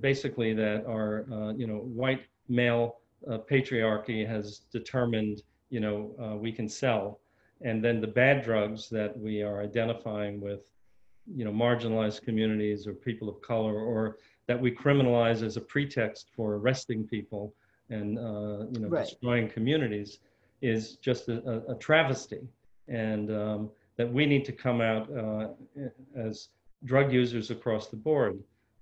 basically that are uh, you know white male uh, patriarchy has determined you know uh, we can sell. And then the bad drugs that we are identifying with you know marginalized communities or people of color or that we criminalize as a pretext for arresting people and uh, you know right. destroying communities is just a, a travesty. And um, that we need to come out uh, as drug users across the board.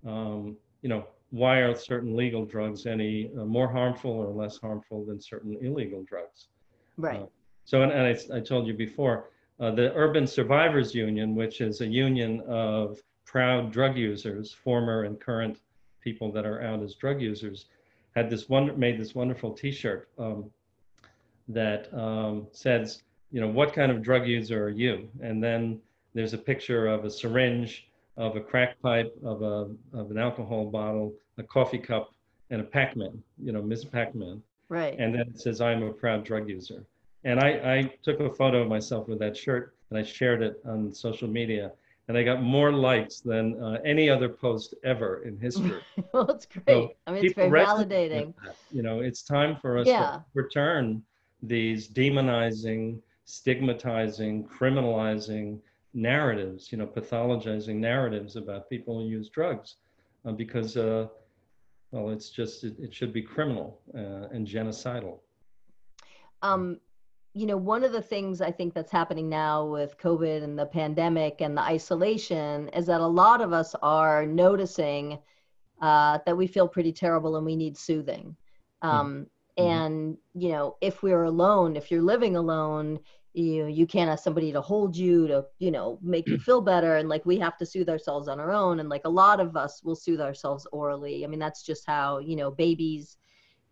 Um, you know why are certain legal drugs any uh, more harmful or less harmful than certain illegal drugs?
Right.
Uh, so, and, and I, I, told you before, uh, the Urban Survivors Union, which is a union of proud drug users, former and current people that are out as drug users, had this one made this wonderful T-shirt um, that um, says, you know, what kind of drug user are you? And then there's a picture of a syringe of a crack pipe, of, a, of an alcohol bottle, a coffee cup, and a Pac-Man, you know, Miss Pac-Man.
Right.
And then it says, I'm a proud drug user. And I, I took a photo of myself with that shirt and I shared it on social media. And I got more likes than uh, any other post ever in history.
well, it's great. So I mean, it's very validating.
You know, it's time for us yeah. to return these demonizing, stigmatizing, criminalizing, narratives, you know, pathologizing narratives about people who use drugs, uh, because, uh, well, it's just it, it should be criminal uh, and genocidal.
Um, you know, one of the things I think that's happening now with COVID and the pandemic and the isolation is that a lot of us are noticing uh, that we feel pretty terrible and we need soothing. Hmm. Um, mm-hmm. And you know, if we're alone, if you're living alone, you you can't ask somebody to hold you to you know make you mm. feel better. And like we have to soothe ourselves on our own. And like a lot of us will soothe ourselves orally. I mean that's just how you know babies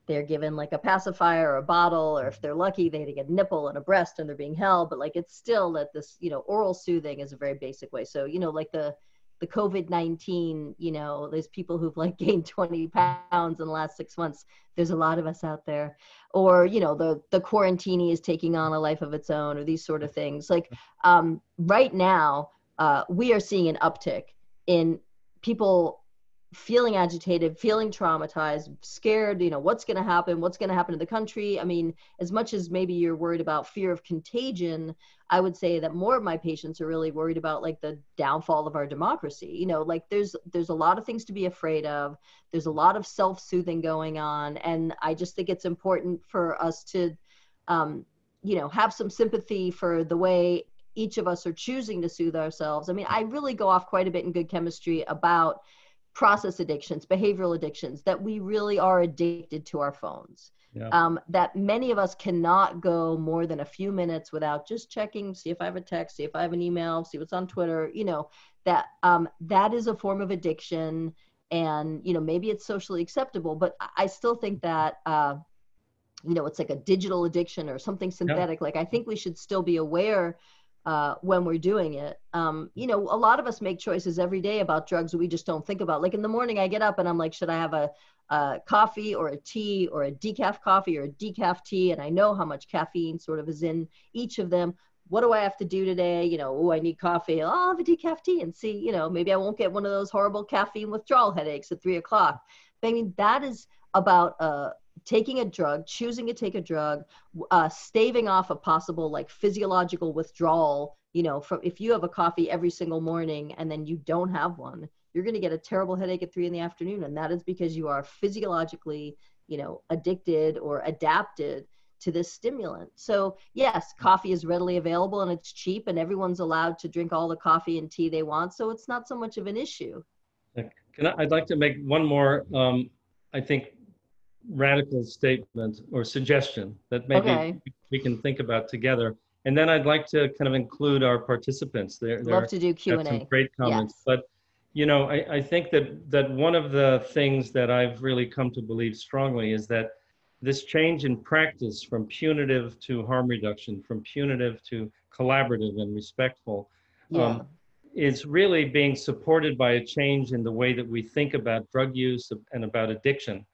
they're given like a pacifier or a bottle or if they're lucky they get a nipple and a breast and they're being held. But like it's still that this you know oral soothing is a very basic way. So you know like the the COVID 19, you know, there's people who've like gained 20 pounds in the last six months. There's a lot of us out there. Or, you know, the, the quarantine is taking on a life of its own, or these sort of things. Like um, right now, uh, we are seeing an uptick in people feeling agitated, feeling traumatized, scared, you know, what's going to happen, what's going to happen to the country. I mean, as much as maybe you're worried about fear of contagion, I would say that more of my patients are really worried about like the downfall of our democracy. You know, like there's there's a lot of things to be afraid of. There's a lot of self-soothing going on and I just think it's important for us to um, you know, have some sympathy for the way each of us are choosing to soothe ourselves. I mean, I really go off quite a bit in good chemistry about process addictions, behavioral addictions, that we really are addicted to our phones. Yeah. Um, that many of us cannot go more than a few minutes without just checking, see if I have a text, see if I have an email, see what's on Twitter. You know that um, that is a form of addiction, and you know maybe it's socially acceptable, but I still think that uh, you know it's like a digital addiction or something synthetic. Yeah. Like I think we should still be aware uh, when we're doing it. Um, you know, a lot of us make choices every day about drugs we just don't think about. Like in the morning, I get up and I'm like, should I have a, a coffee or a tea or a decaf coffee or a decaf tea? And I know how much caffeine sort of is in each of them. What do I have to do today? You know, oh, I need coffee. Oh, I'll have a decaf tea and see, you know, maybe I won't get one of those horrible caffeine withdrawal headaches at three o'clock. I mean, that is about uh, taking a drug, choosing to take a drug, uh, staving off a possible like physiological withdrawal. You know, from if you have a coffee every single morning and then you don't have one, you're going to get a terrible headache at three in the afternoon, and that is because you are physiologically, you know, addicted or adapted to this stimulant. So yes, coffee is readily available and it's cheap, and everyone's allowed to drink all the coffee and tea they want. So it's not so much of an issue.
Can I, I'd like to make one more. Um, I think radical statement or suggestion that maybe okay. we can think about together. And then I'd like to kind of include our participants. There,
love to do Q and A.
Great comments, yes. but you know, I, I think that that one of the things that I've really come to believe strongly is that this change in practice from punitive to harm reduction, from punitive to collaborative and respectful, yeah. um, is really being supported by a change in the way that we think about drug use and about addiction.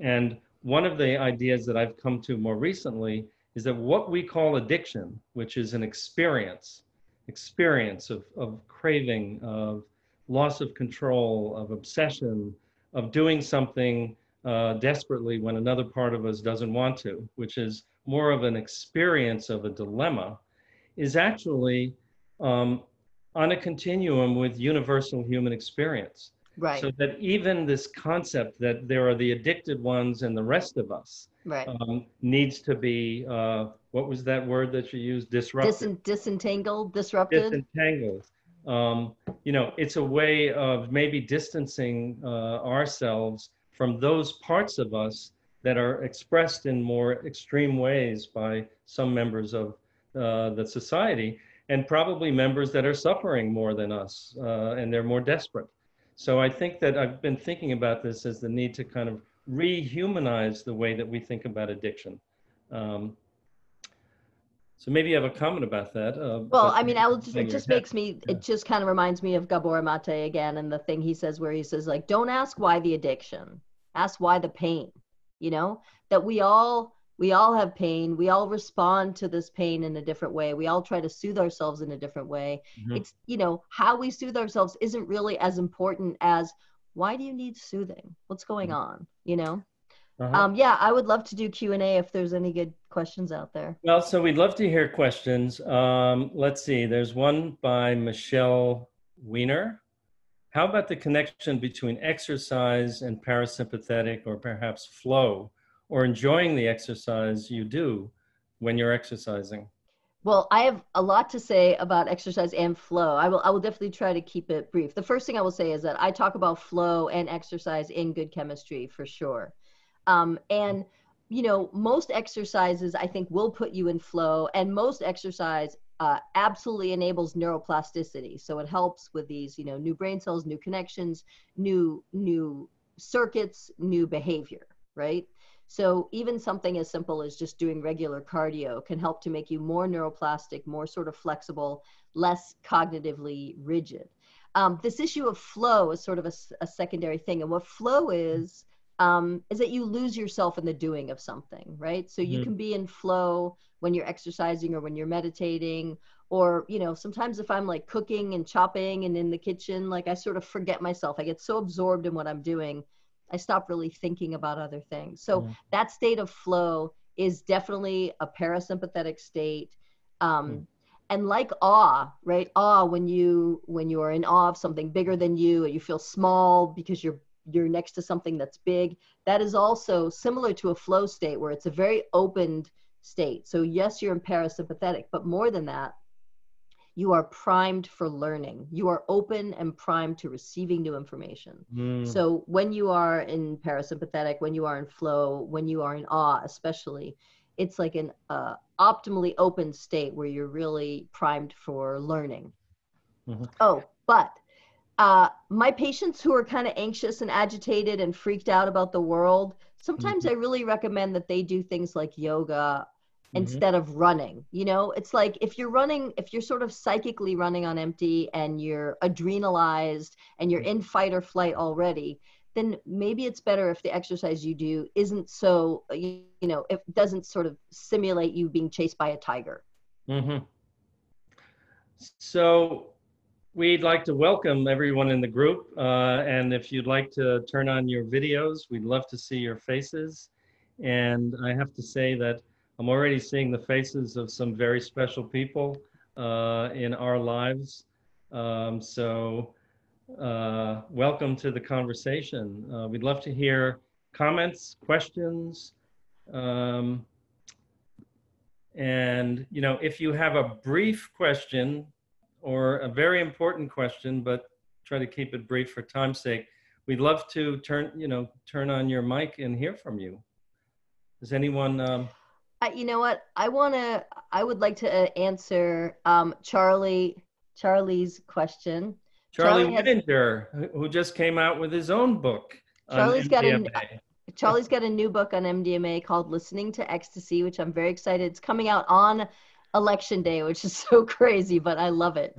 And one of the ideas that I've come to more recently is that what we call addiction, which is an experience, experience of, of craving, of loss of control, of obsession, of doing something uh, desperately when another part of us doesn't want to, which is more of an experience of a dilemma, is actually um, on a continuum with universal human experience.
Right.
So that even this concept that there are the addicted ones and the rest of us
right.
um, needs to be, uh, what was that word that you used? Disrupted.
Dis- disentangled, disrupted.
Disentangled. Um, you know, it's a way of maybe distancing uh, ourselves from those parts of us that are expressed in more extreme ways by some members of uh, the society and probably members that are suffering more than us uh, and they're more desperate. So I think that I've been thinking about this as the need to kind of rehumanize the way that we think about addiction. Um, so maybe you have a comment about that. Uh,
well, I mean, I will just, it just makes me, yeah. it just kind of reminds me of Gabor Mate again and the thing he says where he says like, don't ask why the addiction, ask why the pain, you know, that we all, we all have pain. We all respond to this pain in a different way. We all try to soothe ourselves in a different way. Mm-hmm. It's, you know, how we soothe ourselves isn't really as important as why do you need soothing? What's going mm-hmm. on, you know? Uh-huh. Um, yeah, I would love to do Q and A if there's any good questions out there.
Well, so we'd love to hear questions. Um, let's see. There's one by Michelle Weiner. How about the connection between exercise and parasympathetic, or perhaps flow, or enjoying the exercise you do when you're exercising?
Well, I have a lot to say about exercise and flow. I will I will definitely try to keep it brief. The first thing I will say is that I talk about flow and exercise in good chemistry for sure. Um, and you know, most exercises I think will put you in flow, and most exercise uh, absolutely enables neuroplasticity. So it helps with these, you know, new brain cells, new connections, new new circuits, new behavior, right? So even something as simple as just doing regular cardio can help to make you more neuroplastic, more sort of flexible, less cognitively rigid. Um, this issue of flow is sort of a, a secondary thing, and what flow is um, is that you lose yourself in the doing of something, right? So you mm-hmm. can be in flow when you're exercising or when you're meditating, or, you know, sometimes if I'm like cooking and chopping and in the kitchen, like I sort of forget myself. I get so absorbed in what I'm doing, I stop really thinking about other things. So mm-hmm. that state of flow is definitely a parasympathetic state. Um, mm-hmm and like awe right awe when you when you are in awe of something bigger than you and you feel small because you're you're next to something that's big that is also similar to a flow state where it's a very opened state so yes you're in parasympathetic but more than that you are primed for learning you are open and primed to receiving new information mm. so when you are in parasympathetic when you are in flow when you are in awe especially it's like an uh, optimally open state where you're really primed for learning mm-hmm. oh but uh, my patients who are kind of anxious and agitated and freaked out about the world, sometimes mm-hmm. I really recommend that they do things like yoga mm-hmm. instead of running. You know, it's like if you're running, if you're sort of psychically running on empty and you're adrenalized and you're in fight or flight already, then maybe it's better if the exercise you do isn't so, you, you know, it doesn't sort of simulate you being chased by a tiger.
Mm-hmm. So, We'd like to welcome everyone in the group. Uh, and if you'd like to turn on your videos, we'd love to see your faces. And I have to say that I'm already seeing the faces of some very special people uh, in our lives. Um, so uh, welcome to the conversation. Uh, we'd love to hear comments, questions, um, and you know, if you have a brief question or a very important question, but try to keep it brief for time's sake. We'd love to turn, you know, turn on your mic and hear from you. Does anyone? Um...
Uh, you know what? I want to. I would like to uh, answer um, Charlie Charlie's question.
Charlie, Charlie Whittinger, has, who just came out with his own book.
Charlie's got a Charlie's got a new book on MDMA called Listening to Ecstasy, which I'm very excited. It's coming out on election day, which is so crazy, but I love it.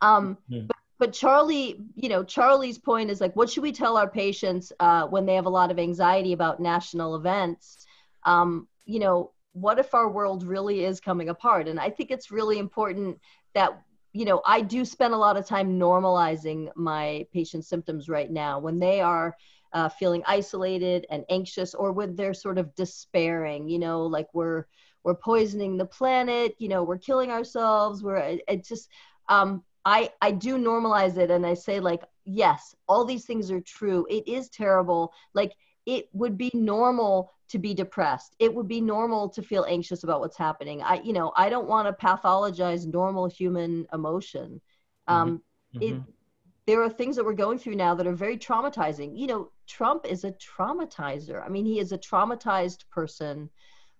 Um, but, but, Charlie, you know, Charlie's point is like, what should we tell our patients uh, when they have a lot of anxiety about national events? Um, you know, what if our world really is coming apart? And I think it's really important that you know i do spend a lot of time normalizing my patients symptoms right now. When they are uh, feeling isolated and anxious or when they're sort of despairing you know like we're we're poisoning the planet you know we're killing ourselves we're it, it just um i i do normalize it and i say like yes all these things are true. It is terrible. Like it would be normal to be depressed it would be normal to feel anxious about what's happening i you know i don't want to pathologize normal human emotion um mm-hmm. it there are things that we're going through now that are very traumatizing. You know, Trump is a traumatizer. I mean, he is a traumatized person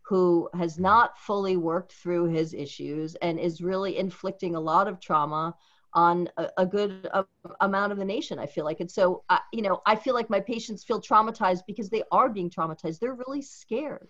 who has not fully worked through his issues and is really inflicting a lot of trauma on a, a good uh, amount of the nation i feel like. And so I, you know i feel like my patients feel traumatized because they are being traumatized. They're really scared.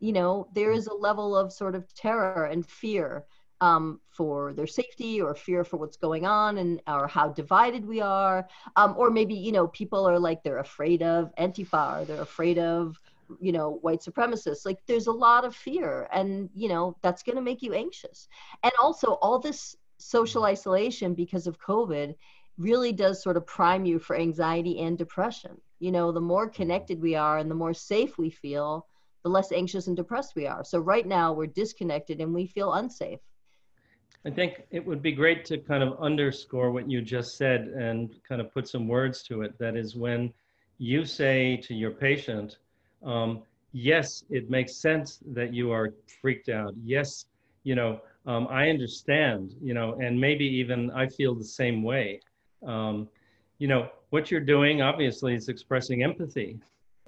You know there is a level of sort of terror and fear um, for their safety or fear for what's going on and or how divided we are. Um, or maybe you know people are like they're afraid of antifa or they're afraid of you know white supremacists. Like there's a lot of fear and you know that's going to make you anxious. And also all this social isolation because of covid really does sort of prime you for anxiety and depression you know the more connected we are and the more safe we feel the less anxious and depressed we are so right now we're disconnected and we feel unsafe
I think it would be great to kind of underscore what you just said and kind of put some words to it. That is when you say to your patient, um, yes, it makes sense that you are freaked out. Yes, you know, um, I understand, you know, and maybe even I feel the same way. Um, you know, what you're doing obviously is expressing empathy.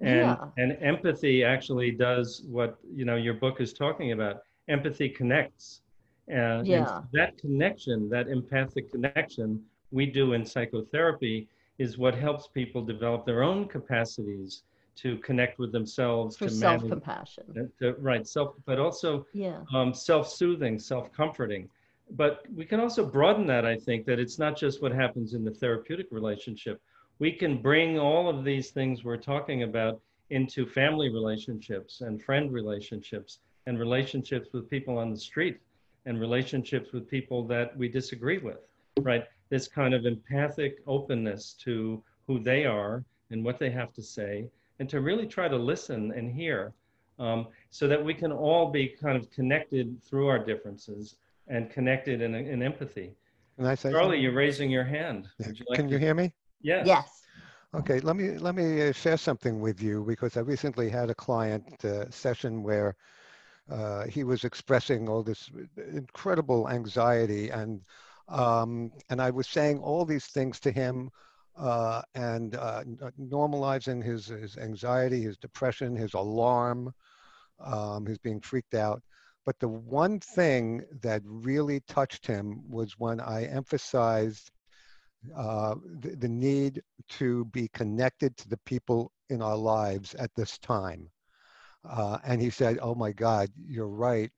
And, yeah. and empathy actually does what, you know, your book is talking about. Empathy connects and, yeah. and that connection, that empathic connection we do in psychotherapy is what helps people develop their own capacities to connect with themselves
for self-compassion
right self but also yeah. um, self-soothing self-comforting but we can also broaden that i think that it's not just what happens in the therapeutic relationship we can bring all of these things we're talking about into family relationships and friend relationships and relationships with people on the street and relationships with people that we disagree with, right? This kind of empathic openness to who they are and what they have to say, and to really try to listen and hear um, so that we can all be kind of connected through our differences and connected in, in empathy.
Can I say
Charlie, something? you're raising your hand.
Yeah. You like can to... you hear me?
Yes.
Yes.
Okay, let me let me uh, share something with you because I recently had a client uh, session where uh, he was expressing all this incredible anxiety and um, and I was saying all these things to him uh, and uh, normalizing his, his anxiety, his depression, his alarm, um, his being freaked out. But the one thing that really touched him was when I emphasized uh, the, the need to be connected to the people in our lives at this time. Uh, and he said, "Oh my God, you're right.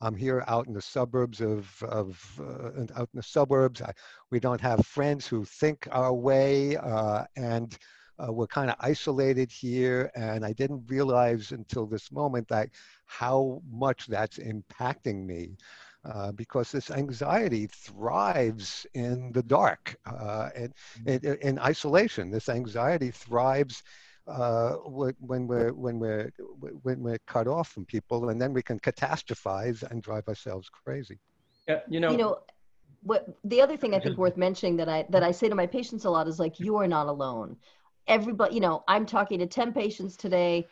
I'm here out in the suburbs of, of uh, out in the suburbs. I, we don't have friends who think our way, uh, and uh, we're kind of isolated here. And I didn't realize until this moment that how much that's impacting me." Uh, because this anxiety thrives in the dark uh, and, and in isolation. This anxiety thrives uh, when we're when we're when we're cut off from people, and then we can catastrophize and drive ourselves crazy.
Yeah, you know.
You know, what the other thing I think worth mentioning that I that I say to my patients a lot is like you are not alone. Everybody, you know, I'm talking to ten patients today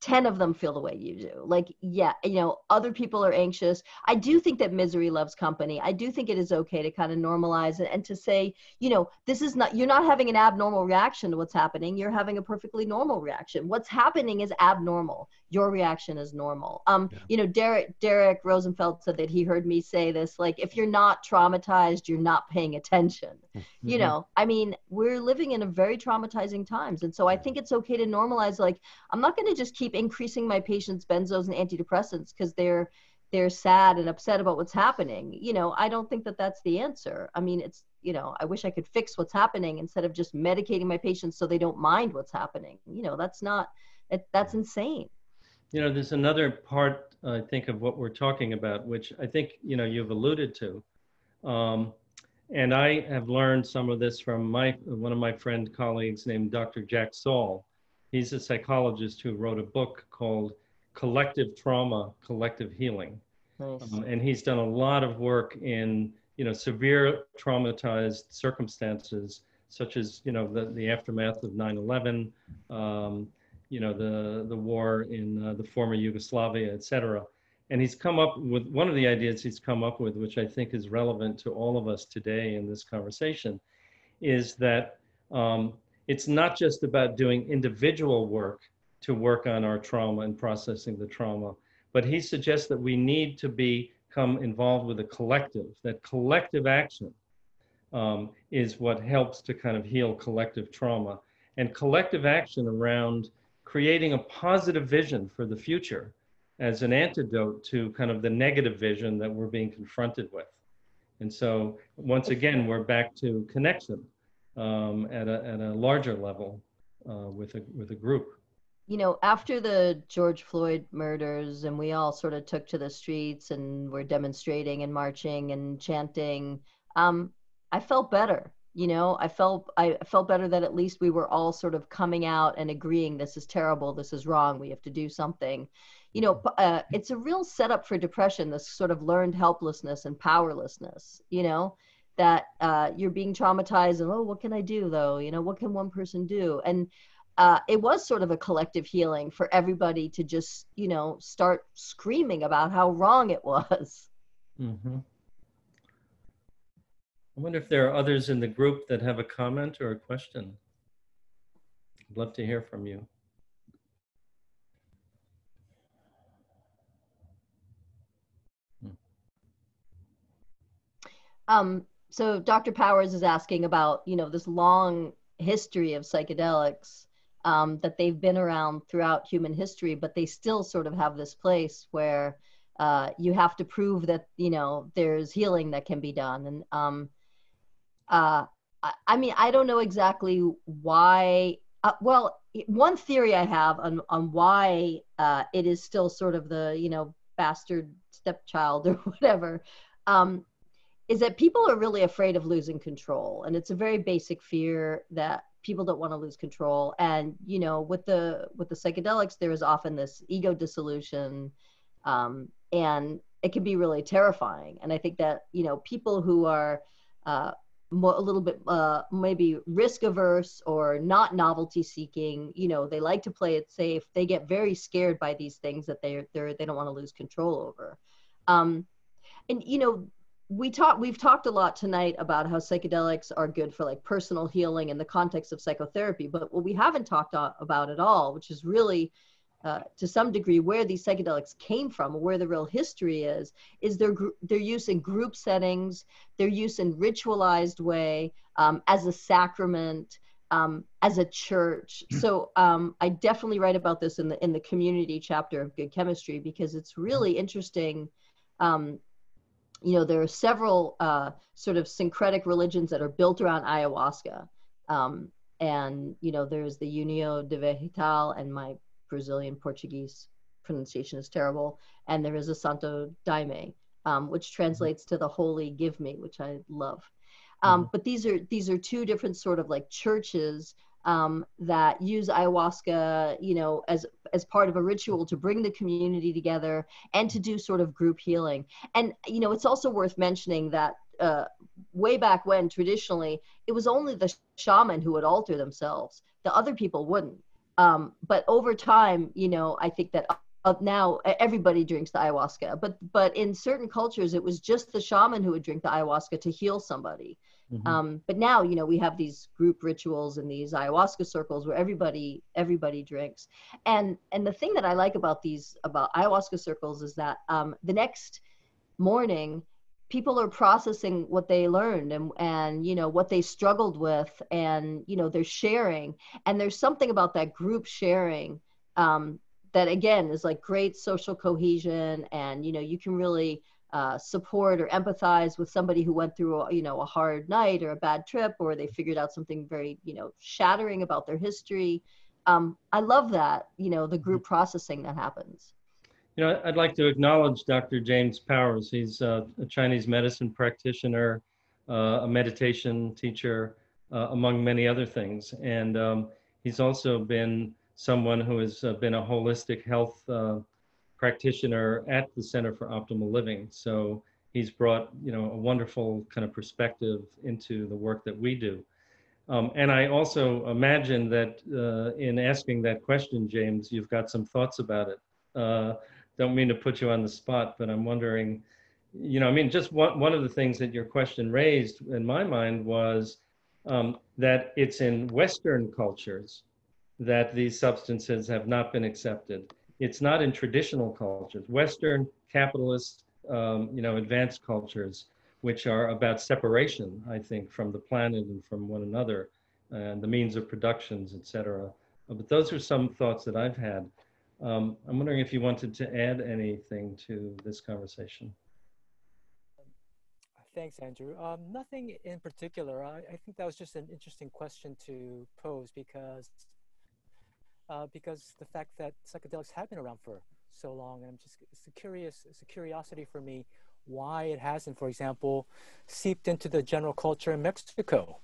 10 of them feel the way you do. Like, yeah, you know, other people are anxious. I do think that misery loves company. I do think it is okay to kind of normalize it and to say, you know, this is not, you're not having an abnormal reaction to what's happening. You're having a perfectly normal reaction. What's happening is abnormal. Your reaction is normal. Um, yeah. you know, Derek, Derek Rosenfeld said that he heard me say this, like, if you're not traumatized, you're not paying attention. Mm-hmm. You know, I mean, we're living in a very traumatizing times. And so I think it's okay to normalize, like, I'm not going to just keep keep increasing my patients benzos and antidepressants because they're they're sad and upset about what's happening you know i don't think that that's the answer i mean it's you know i wish i could fix what's happening instead of just medicating my patients so they don't mind what's happening you know that's not it, that's insane
you know there's another part i think of what we're talking about which i think you know you've alluded to um, and i have learned some of this from my one of my friend colleagues named dr jack saul He's a psychologist who wrote a book called Collective Trauma, Collective Healing. Nice. Um, and he's done a lot of work in, you know, severe traumatized circumstances, such as, you know, the, the aftermath of 9-11, um, you know, the, the war in uh, the former Yugoslavia, et cetera. And he's come up with one of the ideas he's come up with, which I think is relevant to all of us today in this conversation, is that um, it's not just about doing individual work to work on our trauma and processing the trauma, but he suggests that we need to become involved with a collective, that collective action um, is what helps to kind of heal collective trauma. And collective action around creating a positive vision for the future as an antidote to kind of the negative vision that we're being confronted with. And so once again, we're back to connection um, at, a, at a larger level uh, with, a, with a group.
You know, after the George Floyd murders, and we all sort of took to the streets and were demonstrating and marching and chanting, um, I felt better. You know, I felt I felt better that at least we were all sort of coming out and agreeing this is terrible, this is wrong, we have to do something. You know, uh, it's a real setup for depression. This sort of learned helplessness and powerlessness. You know, that uh, you're being traumatized and oh, what can I do though? You know, what can one person do? And uh, it was sort of a collective healing for everybody to just you know start screaming about how wrong it was.
Mm-hmm. I wonder if there are others in the group that have a comment or a question. I'd love to hear from you.
Hmm. Um, so Dr. Powers is asking about, you know, this long history of psychedelics um, that they've been around throughout human history, but they still sort of have this place where uh, you have to prove that, you know, there's healing that can be done. And um, uh, I, mean, I don't know exactly why. Uh, well, one theory I have on on why uh, it is still sort of the you know bastard stepchild or whatever um, is that people are really afraid of losing control, and it's a very basic fear that people don't want to lose control. And you know, with the with the psychedelics, there is often this ego dissolution, um, and it can be really terrifying. And I think that you know people who are uh, more, a little bit uh, maybe risk averse or not novelty seeking you know they like to play it safe. They get very scared by these things that they're, they're they don't want to lose control over. Um, and you know we talk we've talked a lot tonight about how psychedelics are good for like personal healing in the context of psychotherapy but what we haven't talked about at all which is really uh, to some degree where these psychedelics came from where the real history is is their their use in group settings their use in ritualized way um, as a sacrament um, as a church. Hmm. so um, i definitely write about this in the in the community chapter of good chemistry because it's really interesting. Um, you know there are several uh, sort of syncretic religions that are built around ayahuasca. Um, and you know there's the unio de vegetal and my Brazilian Portuguese pronunciation is terrible. And there is a Santo Daime, um, which mm-hmm. translates to the Holy Give Me, which I love. Um, mm-hmm. But these are these are two different sort of like churches um, that use ayahuasca, you know, as as part of a ritual to bring the community together and to do sort of group healing. And you know, it's also worth mentioning that uh, way back when, traditionally, it was only the shaman who would alter themselves. The other people wouldn't. Um, but over time, you know, I think that uh, now everybody drinks the ayahuasca, but but in certain cultures, it was just the shaman who would drink the ayahuasca to heal somebody. Mm-hmm. Um, but now, you know, we have these group rituals and these ayahuasca circles where everybody everybody drinks. And and the thing that I like about these about ayahuasca circles is that um, the next morning people are processing what they learned and and you know what they struggled with and you know they're sharing. And there's something about that group sharing um, that again is like great social cohesion and you know you can really uh, support or empathize with somebody who went through a, you know a hard night or a bad trip or they figured out something very you know shattering about their history. Um, i love that you know the group processing that happens
you know, I'd like to acknowledge Dr. James Powers. He's uh, a Chinese medicine practitioner, uh, a meditation teacher, uh, among many other things. And um, he's also been someone who has uh, been a holistic health uh, practitioner at the Center for Optimal Living. So he's brought, you know, a wonderful kind of perspective into the work that we do. Um, and I also imagine that uh, in asking that question, James, you've got some thoughts about it don't mean to put you on the spot, but I'm wondering, you know, I mean, just one, one of the things that your question raised in my mind was um, that it's in Western cultures that these substances have not been accepted. It's not in traditional cultures, Western capitalist, um, you know, advanced cultures, which are about separation, I think, from the planet and from one another, and the means of productions, et cetera. But those are some thoughts that I've had. Um, I'm wondering if you wanted to add anything to this conversation.
Thanks, Andrew. Um, nothing in particular. I, I, think that was just an interesting question to pose because uh, because the fact that psychedelics have been around for so long, and I'm just it's a curious, it's a curiosity for me why it hasn't, for example, seeped into the general culture in Mexico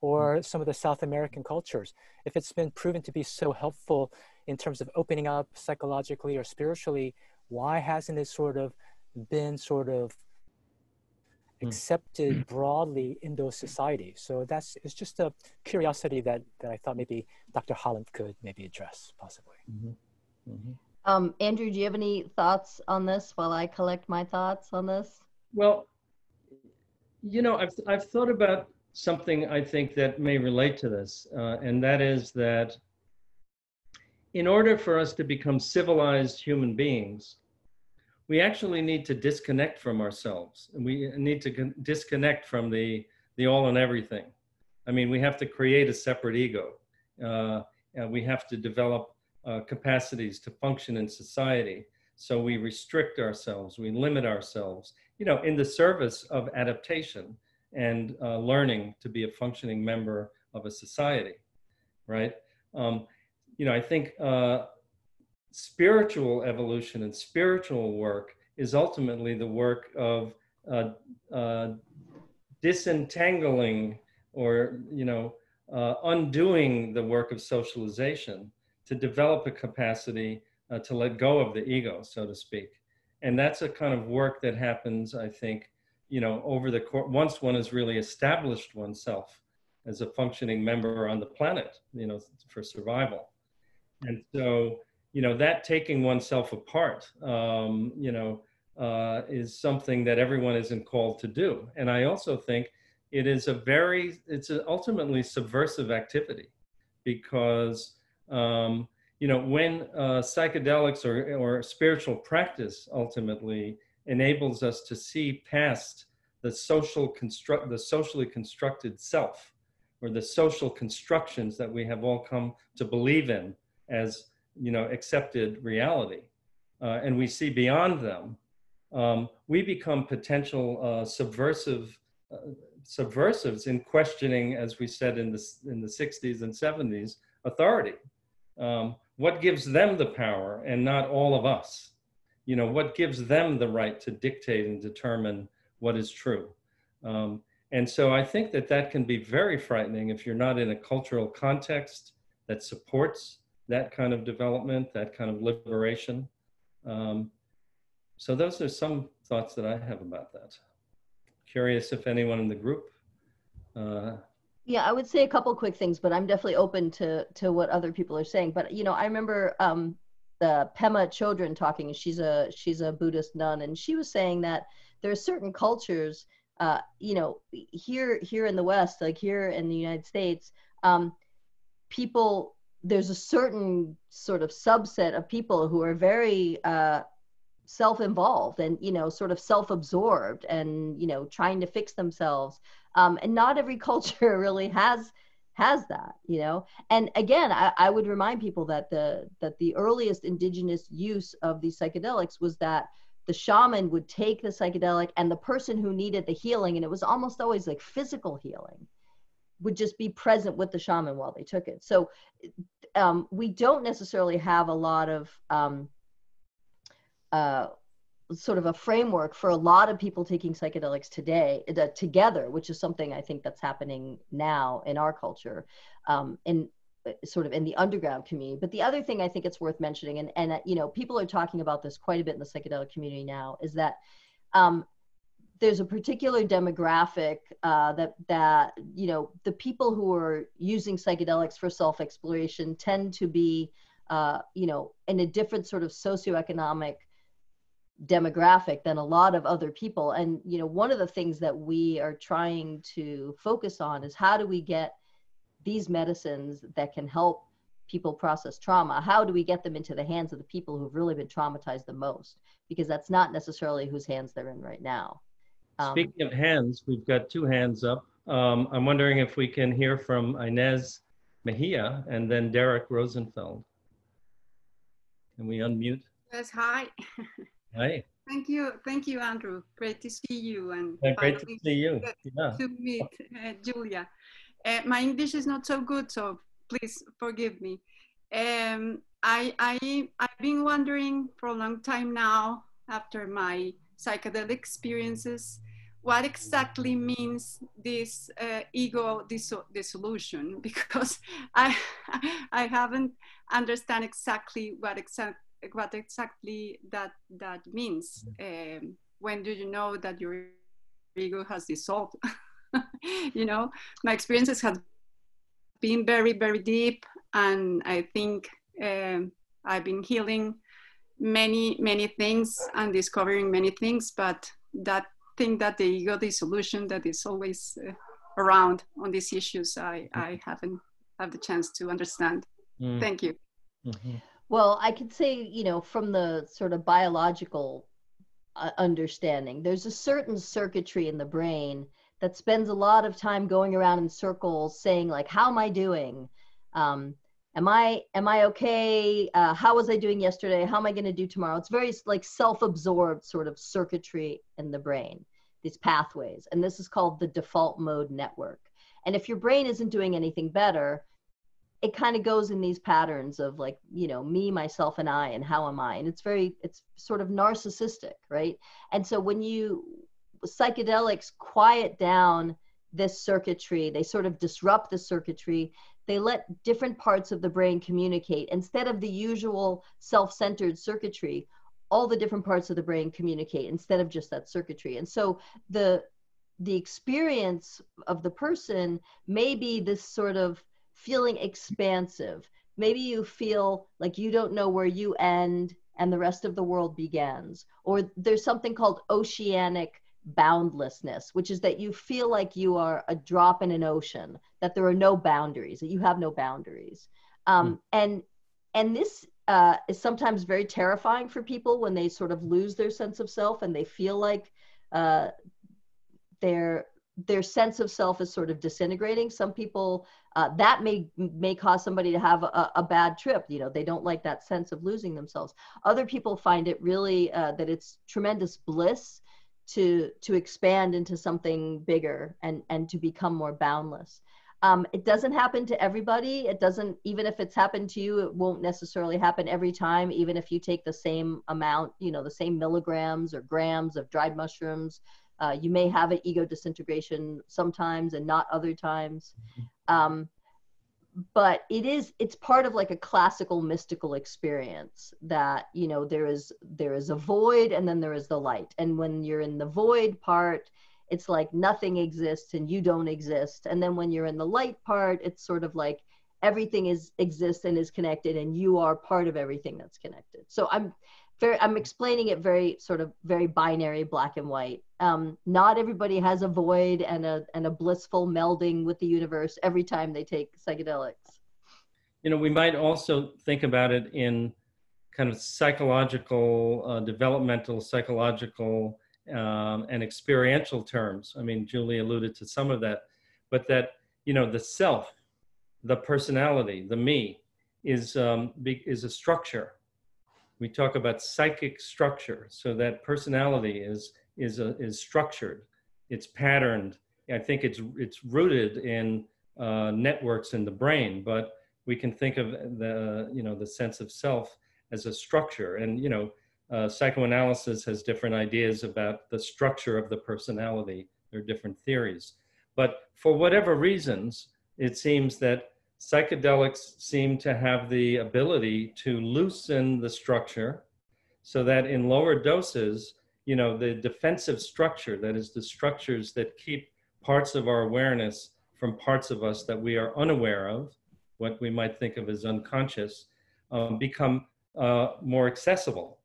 or some of the South American cultures. If it's been proven to be so helpful in terms of opening up psychologically or spiritually, why hasn't it sort of been sort of hmm. accepted broadly in those societies? So that's it's just a curiosity that that I thought maybe Dr. Holland could maybe address possibly. Mm-hmm.
Mm-hmm. Um, Andrew, do you have any thoughts on this while I collect my thoughts on this?
Well, you know, I've I've thought about something I think that may relate to this, uh, and that is that in order for us to become civilized human beings, we actually need to disconnect from ourselves. And we need to disconnect from the, the all and everything. I mean, we have to create a separate ego. Uh, we have to develop uh, capacities to function in society. So we restrict ourselves, we limit ourselves, you know, in the service of adaptation and uh, learning to be a functioning member of a society, right? Um, you know, I think uh, spiritual evolution and spiritual work is ultimately the work of uh, uh, disentangling or, you know, uh, undoing the work of socialization to develop a capacity uh, to let go of the ego, so to speak. And that's a kind of work that happens, I think, you know, over the course, once one has really established oneself as a functioning member on the planet, you know, for survival. And so, you know, that taking oneself apart, um, you know, uh, is something that everyone isn't called to do. And I also think it is a very, it's an ultimately subversive activity because, um, you know, when uh, psychedelics or, or spiritual practice ultimately enables us to see past the social construct, the socially constructed self, or the social constructions that we have all come to believe in as you know accepted reality, uh, and we see beyond them, um, we become potential uh, subversive uh, subversives in questioning, as we said in the in the 60s and 70s, authority. Um, what gives them the power and not all of us? You know, what gives them the right to dictate and determine what is true? Um, and so I think that that can be very frightening if you're not in a cultural context that supports that kind of development, that kind of liberation. Um, so those are some thoughts that I have about that. Curious if anyone in the group. Uh,
yeah, I would say a couple quick things, but I'm definitely open to to what other people are saying. But you know, I remember um, the Pema Chodron talking. She's a she's a Buddhist nun, and she was saying that there are certain cultures, uh, you know, here here in the West, like here in the United States, um, people there's a certain sort of subset of people who are very uh, self-involved and you know sort of self-absorbed and you know trying to fix themselves um, and not every culture really has has that you know and again I, I would remind people that the that the earliest indigenous use of these psychedelics was that the shaman would take the psychedelic and the person who needed the healing and it was almost always like physical healing would just be present with the shaman while they took it. So um, we don't necessarily have a lot of um, uh, sort of a framework for a lot of people taking psychedelics today together, which is something I think that's happening now in our culture, um, in uh, sort of in the underground community. But the other thing I think it's worth mentioning, and and uh, you know people are talking about this quite a bit in the psychedelic community now, is that um, there's a particular demographic uh, that that you know the people who are using psychedelics for self exploration tend to be uh, you know in a different sort of socioeconomic demographic than a lot of other people. And you know one of the things that we are trying to focus on is how do we get these medicines that can help people process trauma? How do we get them into the hands of the people who've really been traumatized the most? Because that's not necessarily whose hands they're in right now
um, speaking of hands we've got two hands up um, i'm wondering if we can hear from inez mejia and then derek rosenfeld can we unmute
yes hi
Hi.
Thank you, thank you, Andrew. Great to see you and
yeah, great to see you.
Yeah. To meet uh, Julia. Uh, my English is not so good, so please forgive me. Um, I, I, I've been wondering for a long time now, after my psychedelic experiences, what exactly means this uh, ego dissolution because I, I haven't understand exactly what exactly what exactly that that means. Um, when do you know that your ego has dissolved? you know, my experiences have been very very deep, and I think um, I've been healing many many things and discovering many things, but that thing that the ego dissolution that is always uh, around on these issues, I I haven't had the chance to understand. Mm. Thank you. Mm-hmm.
Well, I could say, you know, from the sort of biological uh, understanding, there's a certain circuitry in the brain that spends a lot of time going around in circles saying like, how am I doing? Um, am I am I okay? Uh, how was I doing yesterday? How am I going to do tomorrow? It's very like self-absorbed sort of circuitry in the brain, these pathways, and this is called the default mode network. And if your brain isn't doing anything better, it kind of goes in these patterns of like you know me myself and i and how am i and it's very it's sort of narcissistic right and so when you psychedelics quiet down this circuitry they sort of disrupt the circuitry they let different parts of the brain communicate instead of the usual self-centered circuitry all the different parts of the brain communicate instead of just that circuitry and so the the experience of the person may be this sort of feeling expansive. Maybe you feel like you don't know where you end and the rest of the world begins. Or there's something called oceanic boundlessness, which is that you feel like you are a drop in an ocean, that there are no boundaries, that you have no boundaries. Um, mm. And and this uh, is sometimes very terrifying for people when they sort of lose their sense of self and they feel like uh, they're their sense of self is sort of disintegrating. Some people uh, that may may cause somebody to have a, a, bad trip. You know, they don't like that sense of losing themselves. Other people find it really uh, that it's tremendous bliss to to expand into something bigger and and to become more boundless. Um, it doesn't happen to everybody. It doesn't even if it's happened to you, it won't necessarily happen every time. Even if you take the same amount, you know, the same milligrams or grams of dried mushrooms uh, you may have an ego disintegration sometimes and not other times. Mm-hmm. Um, but it is it's part of like a classical mystical experience that you know there is there is a void and then there is the light. And when you're in the void part it's like nothing exists and you don't exist. And then when you're in the light part it's sort of like everything is exists and is connected and you are part of everything that's connected. So i'm very i'm explaining it very sort of very binary black and white um, not everybody has a void and a and a blissful melding with the universe every time they take psychedelics
you know we might also think about it in kind of psychological uh, developmental psychological um, and experiential terms i mean julie alluded to some of that but that you know the self the personality the me is um, is a structure we talk about psychic structure. So that personality is is a, is structured, it's patterned. I think it's it's rooted in uh, networks in the brain, but we can think of the you know the sense of self as a structure. And you know, uh, psychoanalysis has different ideas about the structure of the personality. There are different theories, but for whatever reasons, it seems that psychedelics seem to have the ability to loosen the structure so that in lower doses, you know, the defensive structure, that is the structures that keep parts of our awareness from parts of us that we are unaware of, what we might think of as unconscious, um, become uh, more accessible.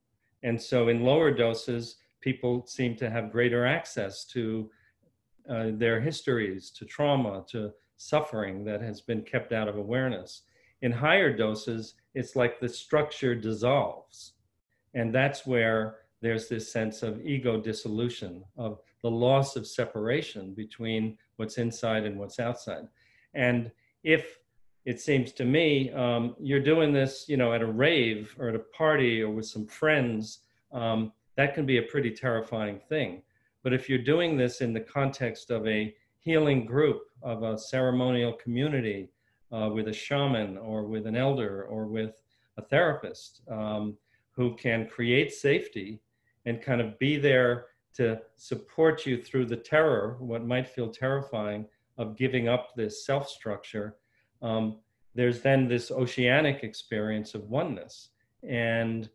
And so in lower doses, people seem to have greater access to uh, their histories, to trauma, to suffering that has been kept out of awareness. In higher doses, it's like the structure dissolves. And that's where there's this sense of ego dissolution, of the loss of separation between what's inside and what's outside. And if it seems to me um, you're doing this, you know, at a rave or at a party or with some friends, um, that can be a pretty terrifying thing. But if you're doing this in the context of a healing group, of a ceremonial community, uh, with a shaman or with an elder or with a therapist um, who can create safety and kind of be there to support you through the terror, what might feel terrifying, of giving up this self structure, um, there's then this oceanic experience of oneness. And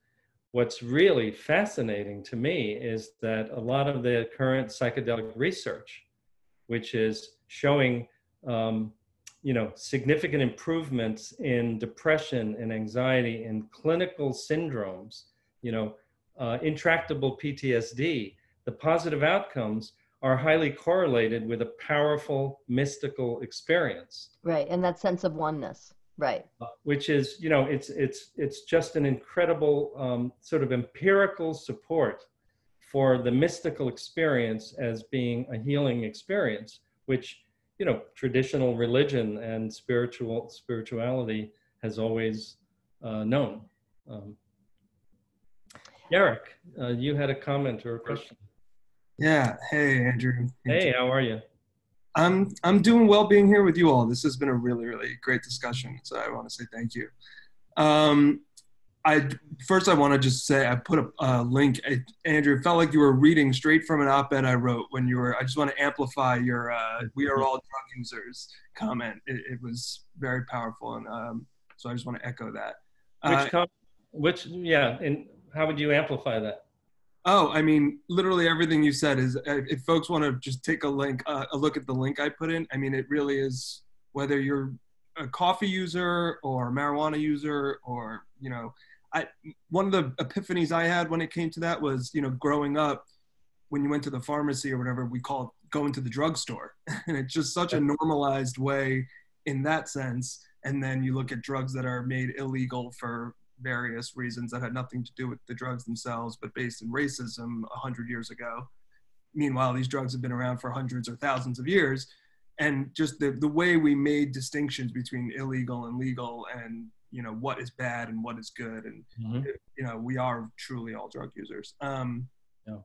what's really fascinating to me is that a lot of the current psychedelic research, which is showing um, you know, significant improvements in depression and anxiety and clinical syndromes, you know, uh, intractable PTSD, the positive outcomes are highly correlated with a powerful mystical experience.
Right, and that sense of oneness. Right.
Uh, which is, you know, it's it's it's just an incredible um, sort of empirical support for the mystical experience as being a healing experience, which you know traditional religion and spiritual spirituality has always uh, known. Um, Eric, uh, you had a comment or a question.
Yeah. Hey, Andrew.
Hey, how are you?
I'm I'm doing well being here with you all. This has been a really really great discussion. So I want to say thank you. Um, I first I want to just say I put a, a link. I, Andrew, it felt like you were reading straight from an op-ed I wrote when you were. I just want to amplify your uh, "We are all drug users" comment. It, it was very powerful, and um, so I just want to echo that.
Which, uh, com- which, yeah, and how would you amplify that?
Oh, I mean, literally everything you said is. Uh, if folks want to just take a link, uh, a look at the link I put in. I mean, it really is. Whether you're a coffee user or a marijuana user or you know I one of the epiphanies I had when it came to that was you know growing up when you went to the pharmacy or whatever we call it going to the drugstore and it's just such a normalized way in that sense and then you look at drugs that are made illegal for various reasons that had nothing to do with the drugs themselves but based in racism 100 years ago meanwhile these drugs have been around for hundreds or thousands of years and just the, the way we made distinctions between illegal and legal and you know what is bad and what is good and mm-hmm. you know we are truly all drug users um yeah.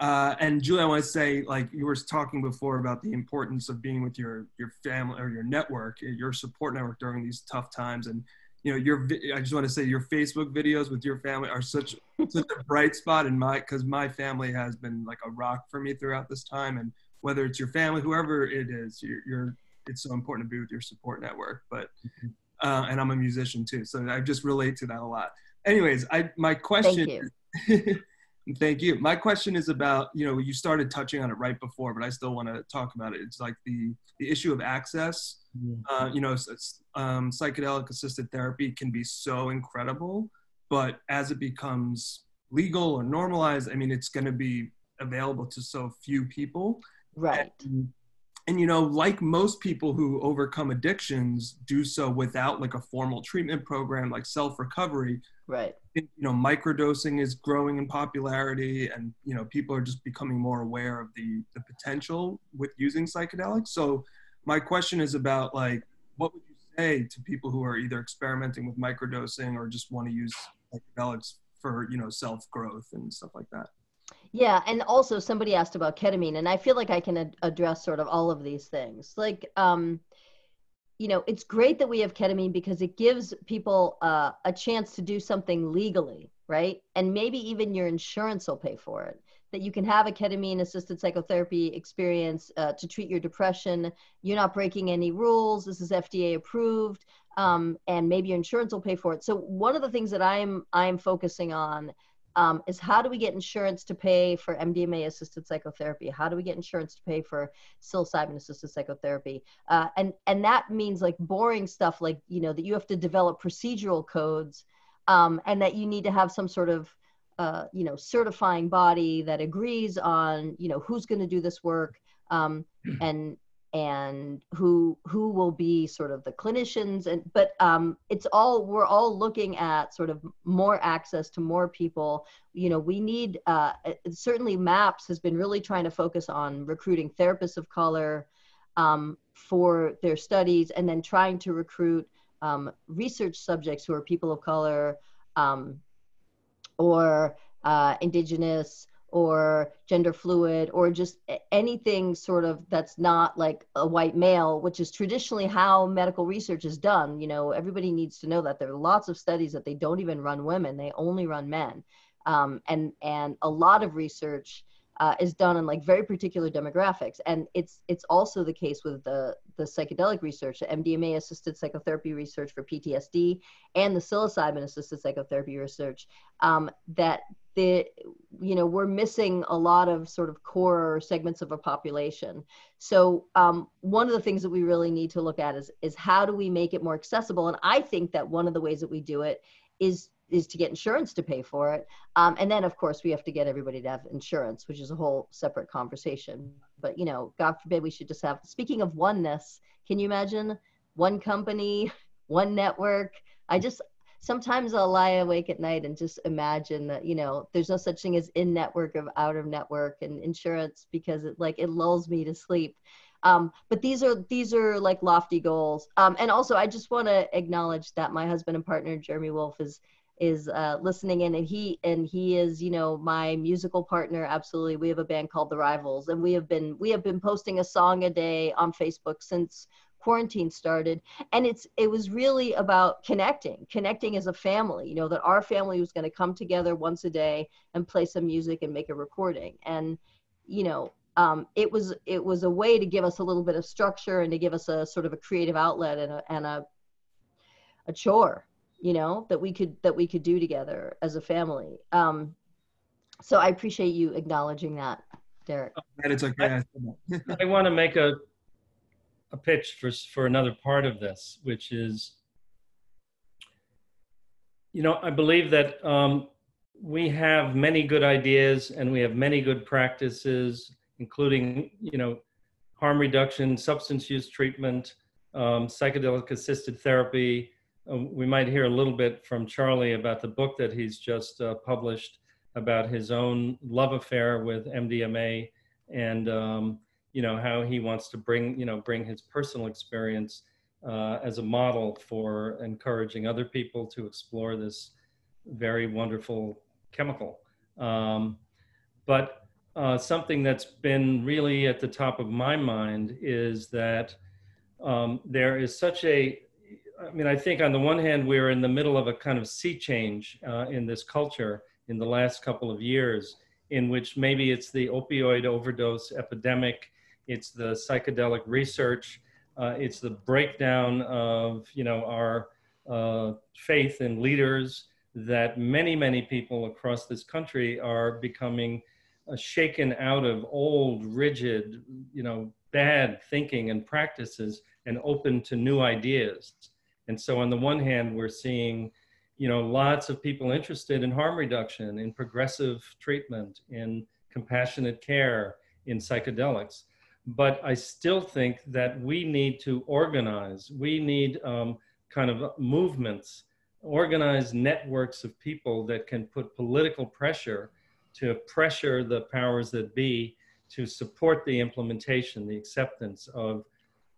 uh and julie i want to say like you were talking before about the importance of being with your your family or your network your support network during these tough times and you know your i just want to say your facebook videos with your family are such such a bright spot in my because my family has been like a rock for me throughout this time and whether it's your family whoever it is you're, you're it's so important to be with your support network but mm-hmm uh, and I'm a musician too, so I just relate to that a lot. Anyways, I my question. Thank you. thank you. My question is about you know you started touching on it right before, but I still want to talk about it. It's like the the issue of access. Uh, you know, um, psychedelic assisted therapy can be so incredible, but as it becomes legal or normalized, I mean, it's going to be available to so few people.
Right.
And and you know like most people who overcome addictions do so without like a formal treatment program like self recovery
right
you know microdosing is growing in popularity and you know people are just becoming more aware of the the potential with using psychedelics so my question is about like what would you say to people who are either experimenting with microdosing or just want to use psychedelics for you know self growth and stuff like that
yeah, and also somebody asked about ketamine, and I feel like I can ad- address sort of all of these things. Like, um, you know, it's great that we have ketamine because it gives people uh, a chance to do something legally, right? And maybe even your insurance will pay for it. That you can have a ketamine assisted psychotherapy experience uh, to treat your depression. You're not breaking any rules. This is FDA approved, um, and maybe your insurance will pay for it. So one of the things that I'm I'm focusing on um, is how do we get insurance to pay for MDMA assisted psychotherapy? How do we get insurance to pay for psilocybin assisted psychotherapy? Uh, and and that means like boring stuff, like you know that you have to develop procedural codes, um, and that you need to have some sort of uh, you know certifying body that agrees on you know who's going to do this work um, and and who who will be sort of the clinicians and but um, it's all we're all looking at sort of more access to more people. You know we need uh, certainly maps has been really trying to focus on recruiting therapists of color um, for their studies and then trying to recruit um, research subjects who are people of color um, or uh, indigenous or gender fluid or just anything sort of that's not like a white male which is traditionally how medical research is done. You know everybody needs to know that there are lots of studies that they don't even run women they only run men. Um, and and a lot of research uh, is done in like very particular demographics. And it's it's also the case with the the psychedelic research the mdma assisted psychotherapy research for ptsd and the psilocybin assisted psychotherapy research um, that the you know we're missing a lot of sort of core segments of a population. So um, one of the things that we really need to look at is is how do we make it more accessible? And i think that one of the ways that we do it is is to get insurance to pay for it. Um, and then, of course, we have to get everybody to have insurance, which is a whole separate conversation. But, you know, God forbid we should just have, speaking of oneness, can you imagine one company, one network? I just, sometimes I'll lie awake at night and just imagine that, you know, there's no such thing as in network or out of network and insurance because it like, it lulls me to sleep. Um, but these are these are like lofty goals. Um, and also, I just want to acknowledge that my husband and partner Jeremy Wolf is is uh, listening in and he and he is you know my musical partner absolutely. We have a band called the rivals and we have been we have been posting a song a day on facebook since quarantine started and it's it was really about connecting. Connecting as a family you know that our family was going to come together once a day and play some music and make a recording. And you know um, it was it was a way to give us a little bit of structure and to give us a sort of a creative outlet and a, and a, a chore you know that we could that we could do together as a family. Um so i appreciate you acknowledging that derek. Oh,
it's okay
i, I want to make a a pitch for for another part of this which is you know i believe that um, we have many good ideas and we have many good practices including you know harm reduction substance use treatment um, psychedelic assisted therapy we might hear a little bit from Charlie about the book that he's just uh, published about his own love affair with MDMA and um, you know how he wants to bring you know bring his personal experience uh, as a model for encouraging other people to explore this very wonderful chemical. Um, but uh, something that's been really at the top of my mind is that um, there is such a I mean, I think on the one hand, we're in the middle of a kind of sea change uh, in this culture in the last couple of years, in which maybe it's the opioid overdose epidemic, it's the psychedelic research, uh, it's the breakdown of you know our uh, faith in leaders that many many people across this country are becoming uh, shaken out of old rigid you know bad thinking and practices and open to new ideas and so on the one hand, we're seeing, you know, lots of people interested in harm reduction, in progressive treatment, in compassionate care, in psychedelics. But I still think that we need to organize. We need um, kind of movements, organized networks of people that can put political pressure to pressure the powers that be to support the implementation, the acceptance of,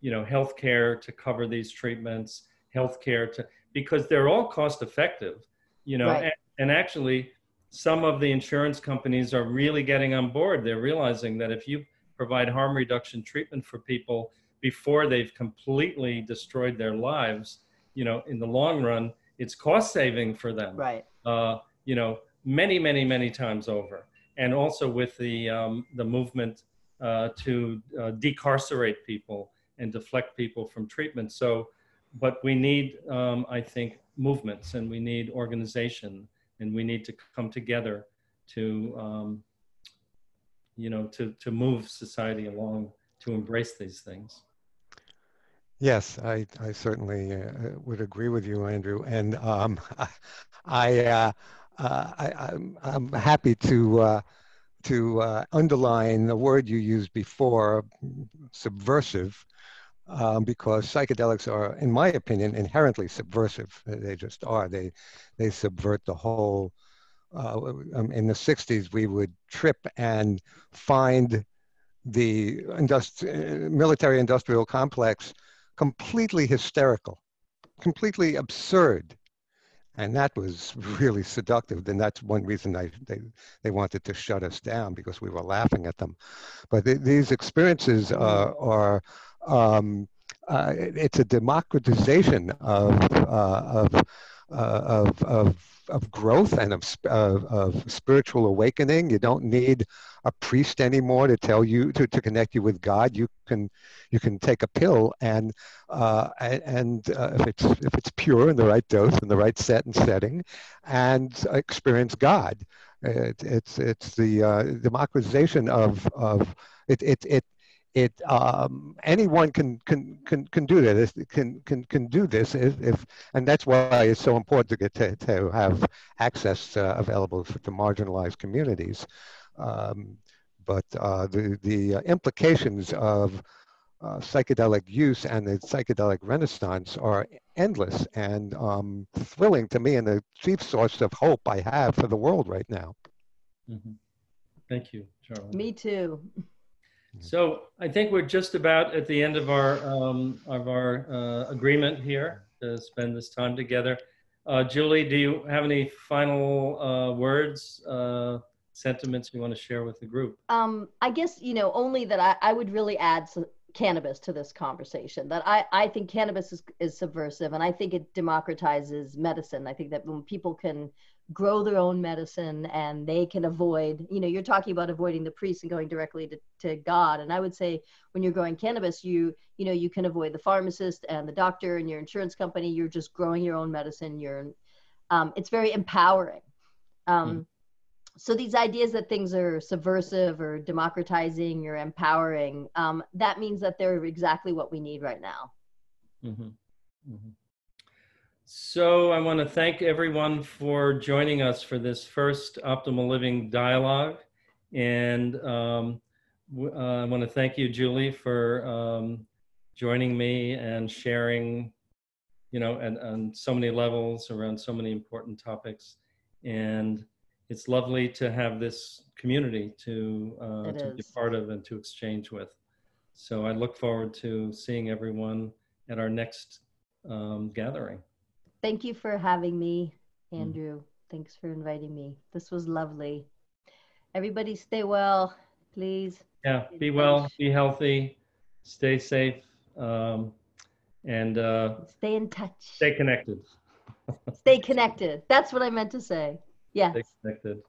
you know, healthcare to cover these treatments, healthcare to because they're all cost effective, you know, right. and, and actually some of the insurance companies are really getting on board. They're realizing that if you provide harm reduction treatment for people before they've completely destroyed their lives, you know, in the long run, it's cost saving for them.
Right.
Uh, you know, many, many, many times over. And also with the um, the movement uh, to uh, decarcerate people and deflect people from treatment. So but we need, um, I think, movements and we need organization and we need to come together to, um, you know, to, to move society along to embrace these things.
Yes, I, I certainly uh, would agree with you, Andrew. And um, I, uh, uh, I, am happy to uh, to uh, underline the word you used before, subversive, um, because psychedelics are, in my opinion, inherently subversive. They just are. They they subvert the whole. Uh, um, in the '60s, we would trip and find the industri- military-industrial complex completely hysterical, completely absurd and that was really seductive. And that's one reason I, they, they wanted to shut us down because we were laughing at them. But th- these experiences uh, are, um, uh, it's a democratization of, uh, of, uh, of, of of growth and of, of, of, spiritual awakening. You don't need a priest anymore to tell you to, to connect you with God. You can you can take a pill and uh, and uh, if it's if it's pure in the right dose and the right set and setting, and experience God. It, it's it's the uh, democratization of of it it it it um, anyone can can can can do this can can can do this if, if and that's why it's so important to get to, to have access uh, available for, to marginalized communities um, but uh, the the uh, implications of uh, psychedelic use and the psychedelic renaissance are endless and um, thrilling to me and the chief source of hope I have for the world right now.
Mm-hmm. Thank you, Charlie.
Me too.
So I think we're just about at the end of our um, of our uh, agreement here to spend this time together. Uh, Julie, do you have any final uh, words, uh, sentiments you want to share with the group?
Um, I guess you know only that I, I would really add some cannabis to this conversation. That I I think cannabis is, is subversive, and I think it democratizes medicine. I think that when people can grow their own medicine and they can avoid you know you're talking about avoiding the priest and going directly to, to god and i would say when you're growing cannabis you you know you can avoid the pharmacist and the doctor and your insurance company you're just growing your own medicine you're um, it's very empowering um, mm. so these ideas that things are subversive or democratizing or empowering um, that means that they're exactly what we need right now mm-hmm. Mm-hmm.
So I want to thank everyone for joining us for this first Optimal Living Dialogue. And um, uh, I want to thank you, Julie, for um, joining me and sharing, you know, on so many levels around so many important topics. And it's lovely to have this community to, uh, to be part of and to exchange with. So I look forward to seeing everyone at our next um, gathering.
Thank you for having me, mm. Andrew. Mm. Thanks for inviting me. This was lovely. Everybody stay well, please.
Yeah, be well, be healthy, stay safe, um, and uh,
stay in touch.
Stay connected.
stay connected. That's what I meant to say. Yes.
Stay connected.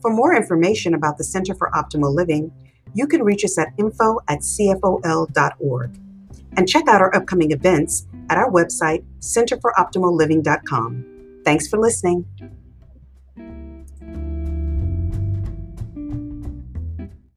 For more information about the Center for Optimal Living, you can reach us at info at cfol.org. And check out our upcoming events at our website, centerforoptimalliving.com. Thanks for listening.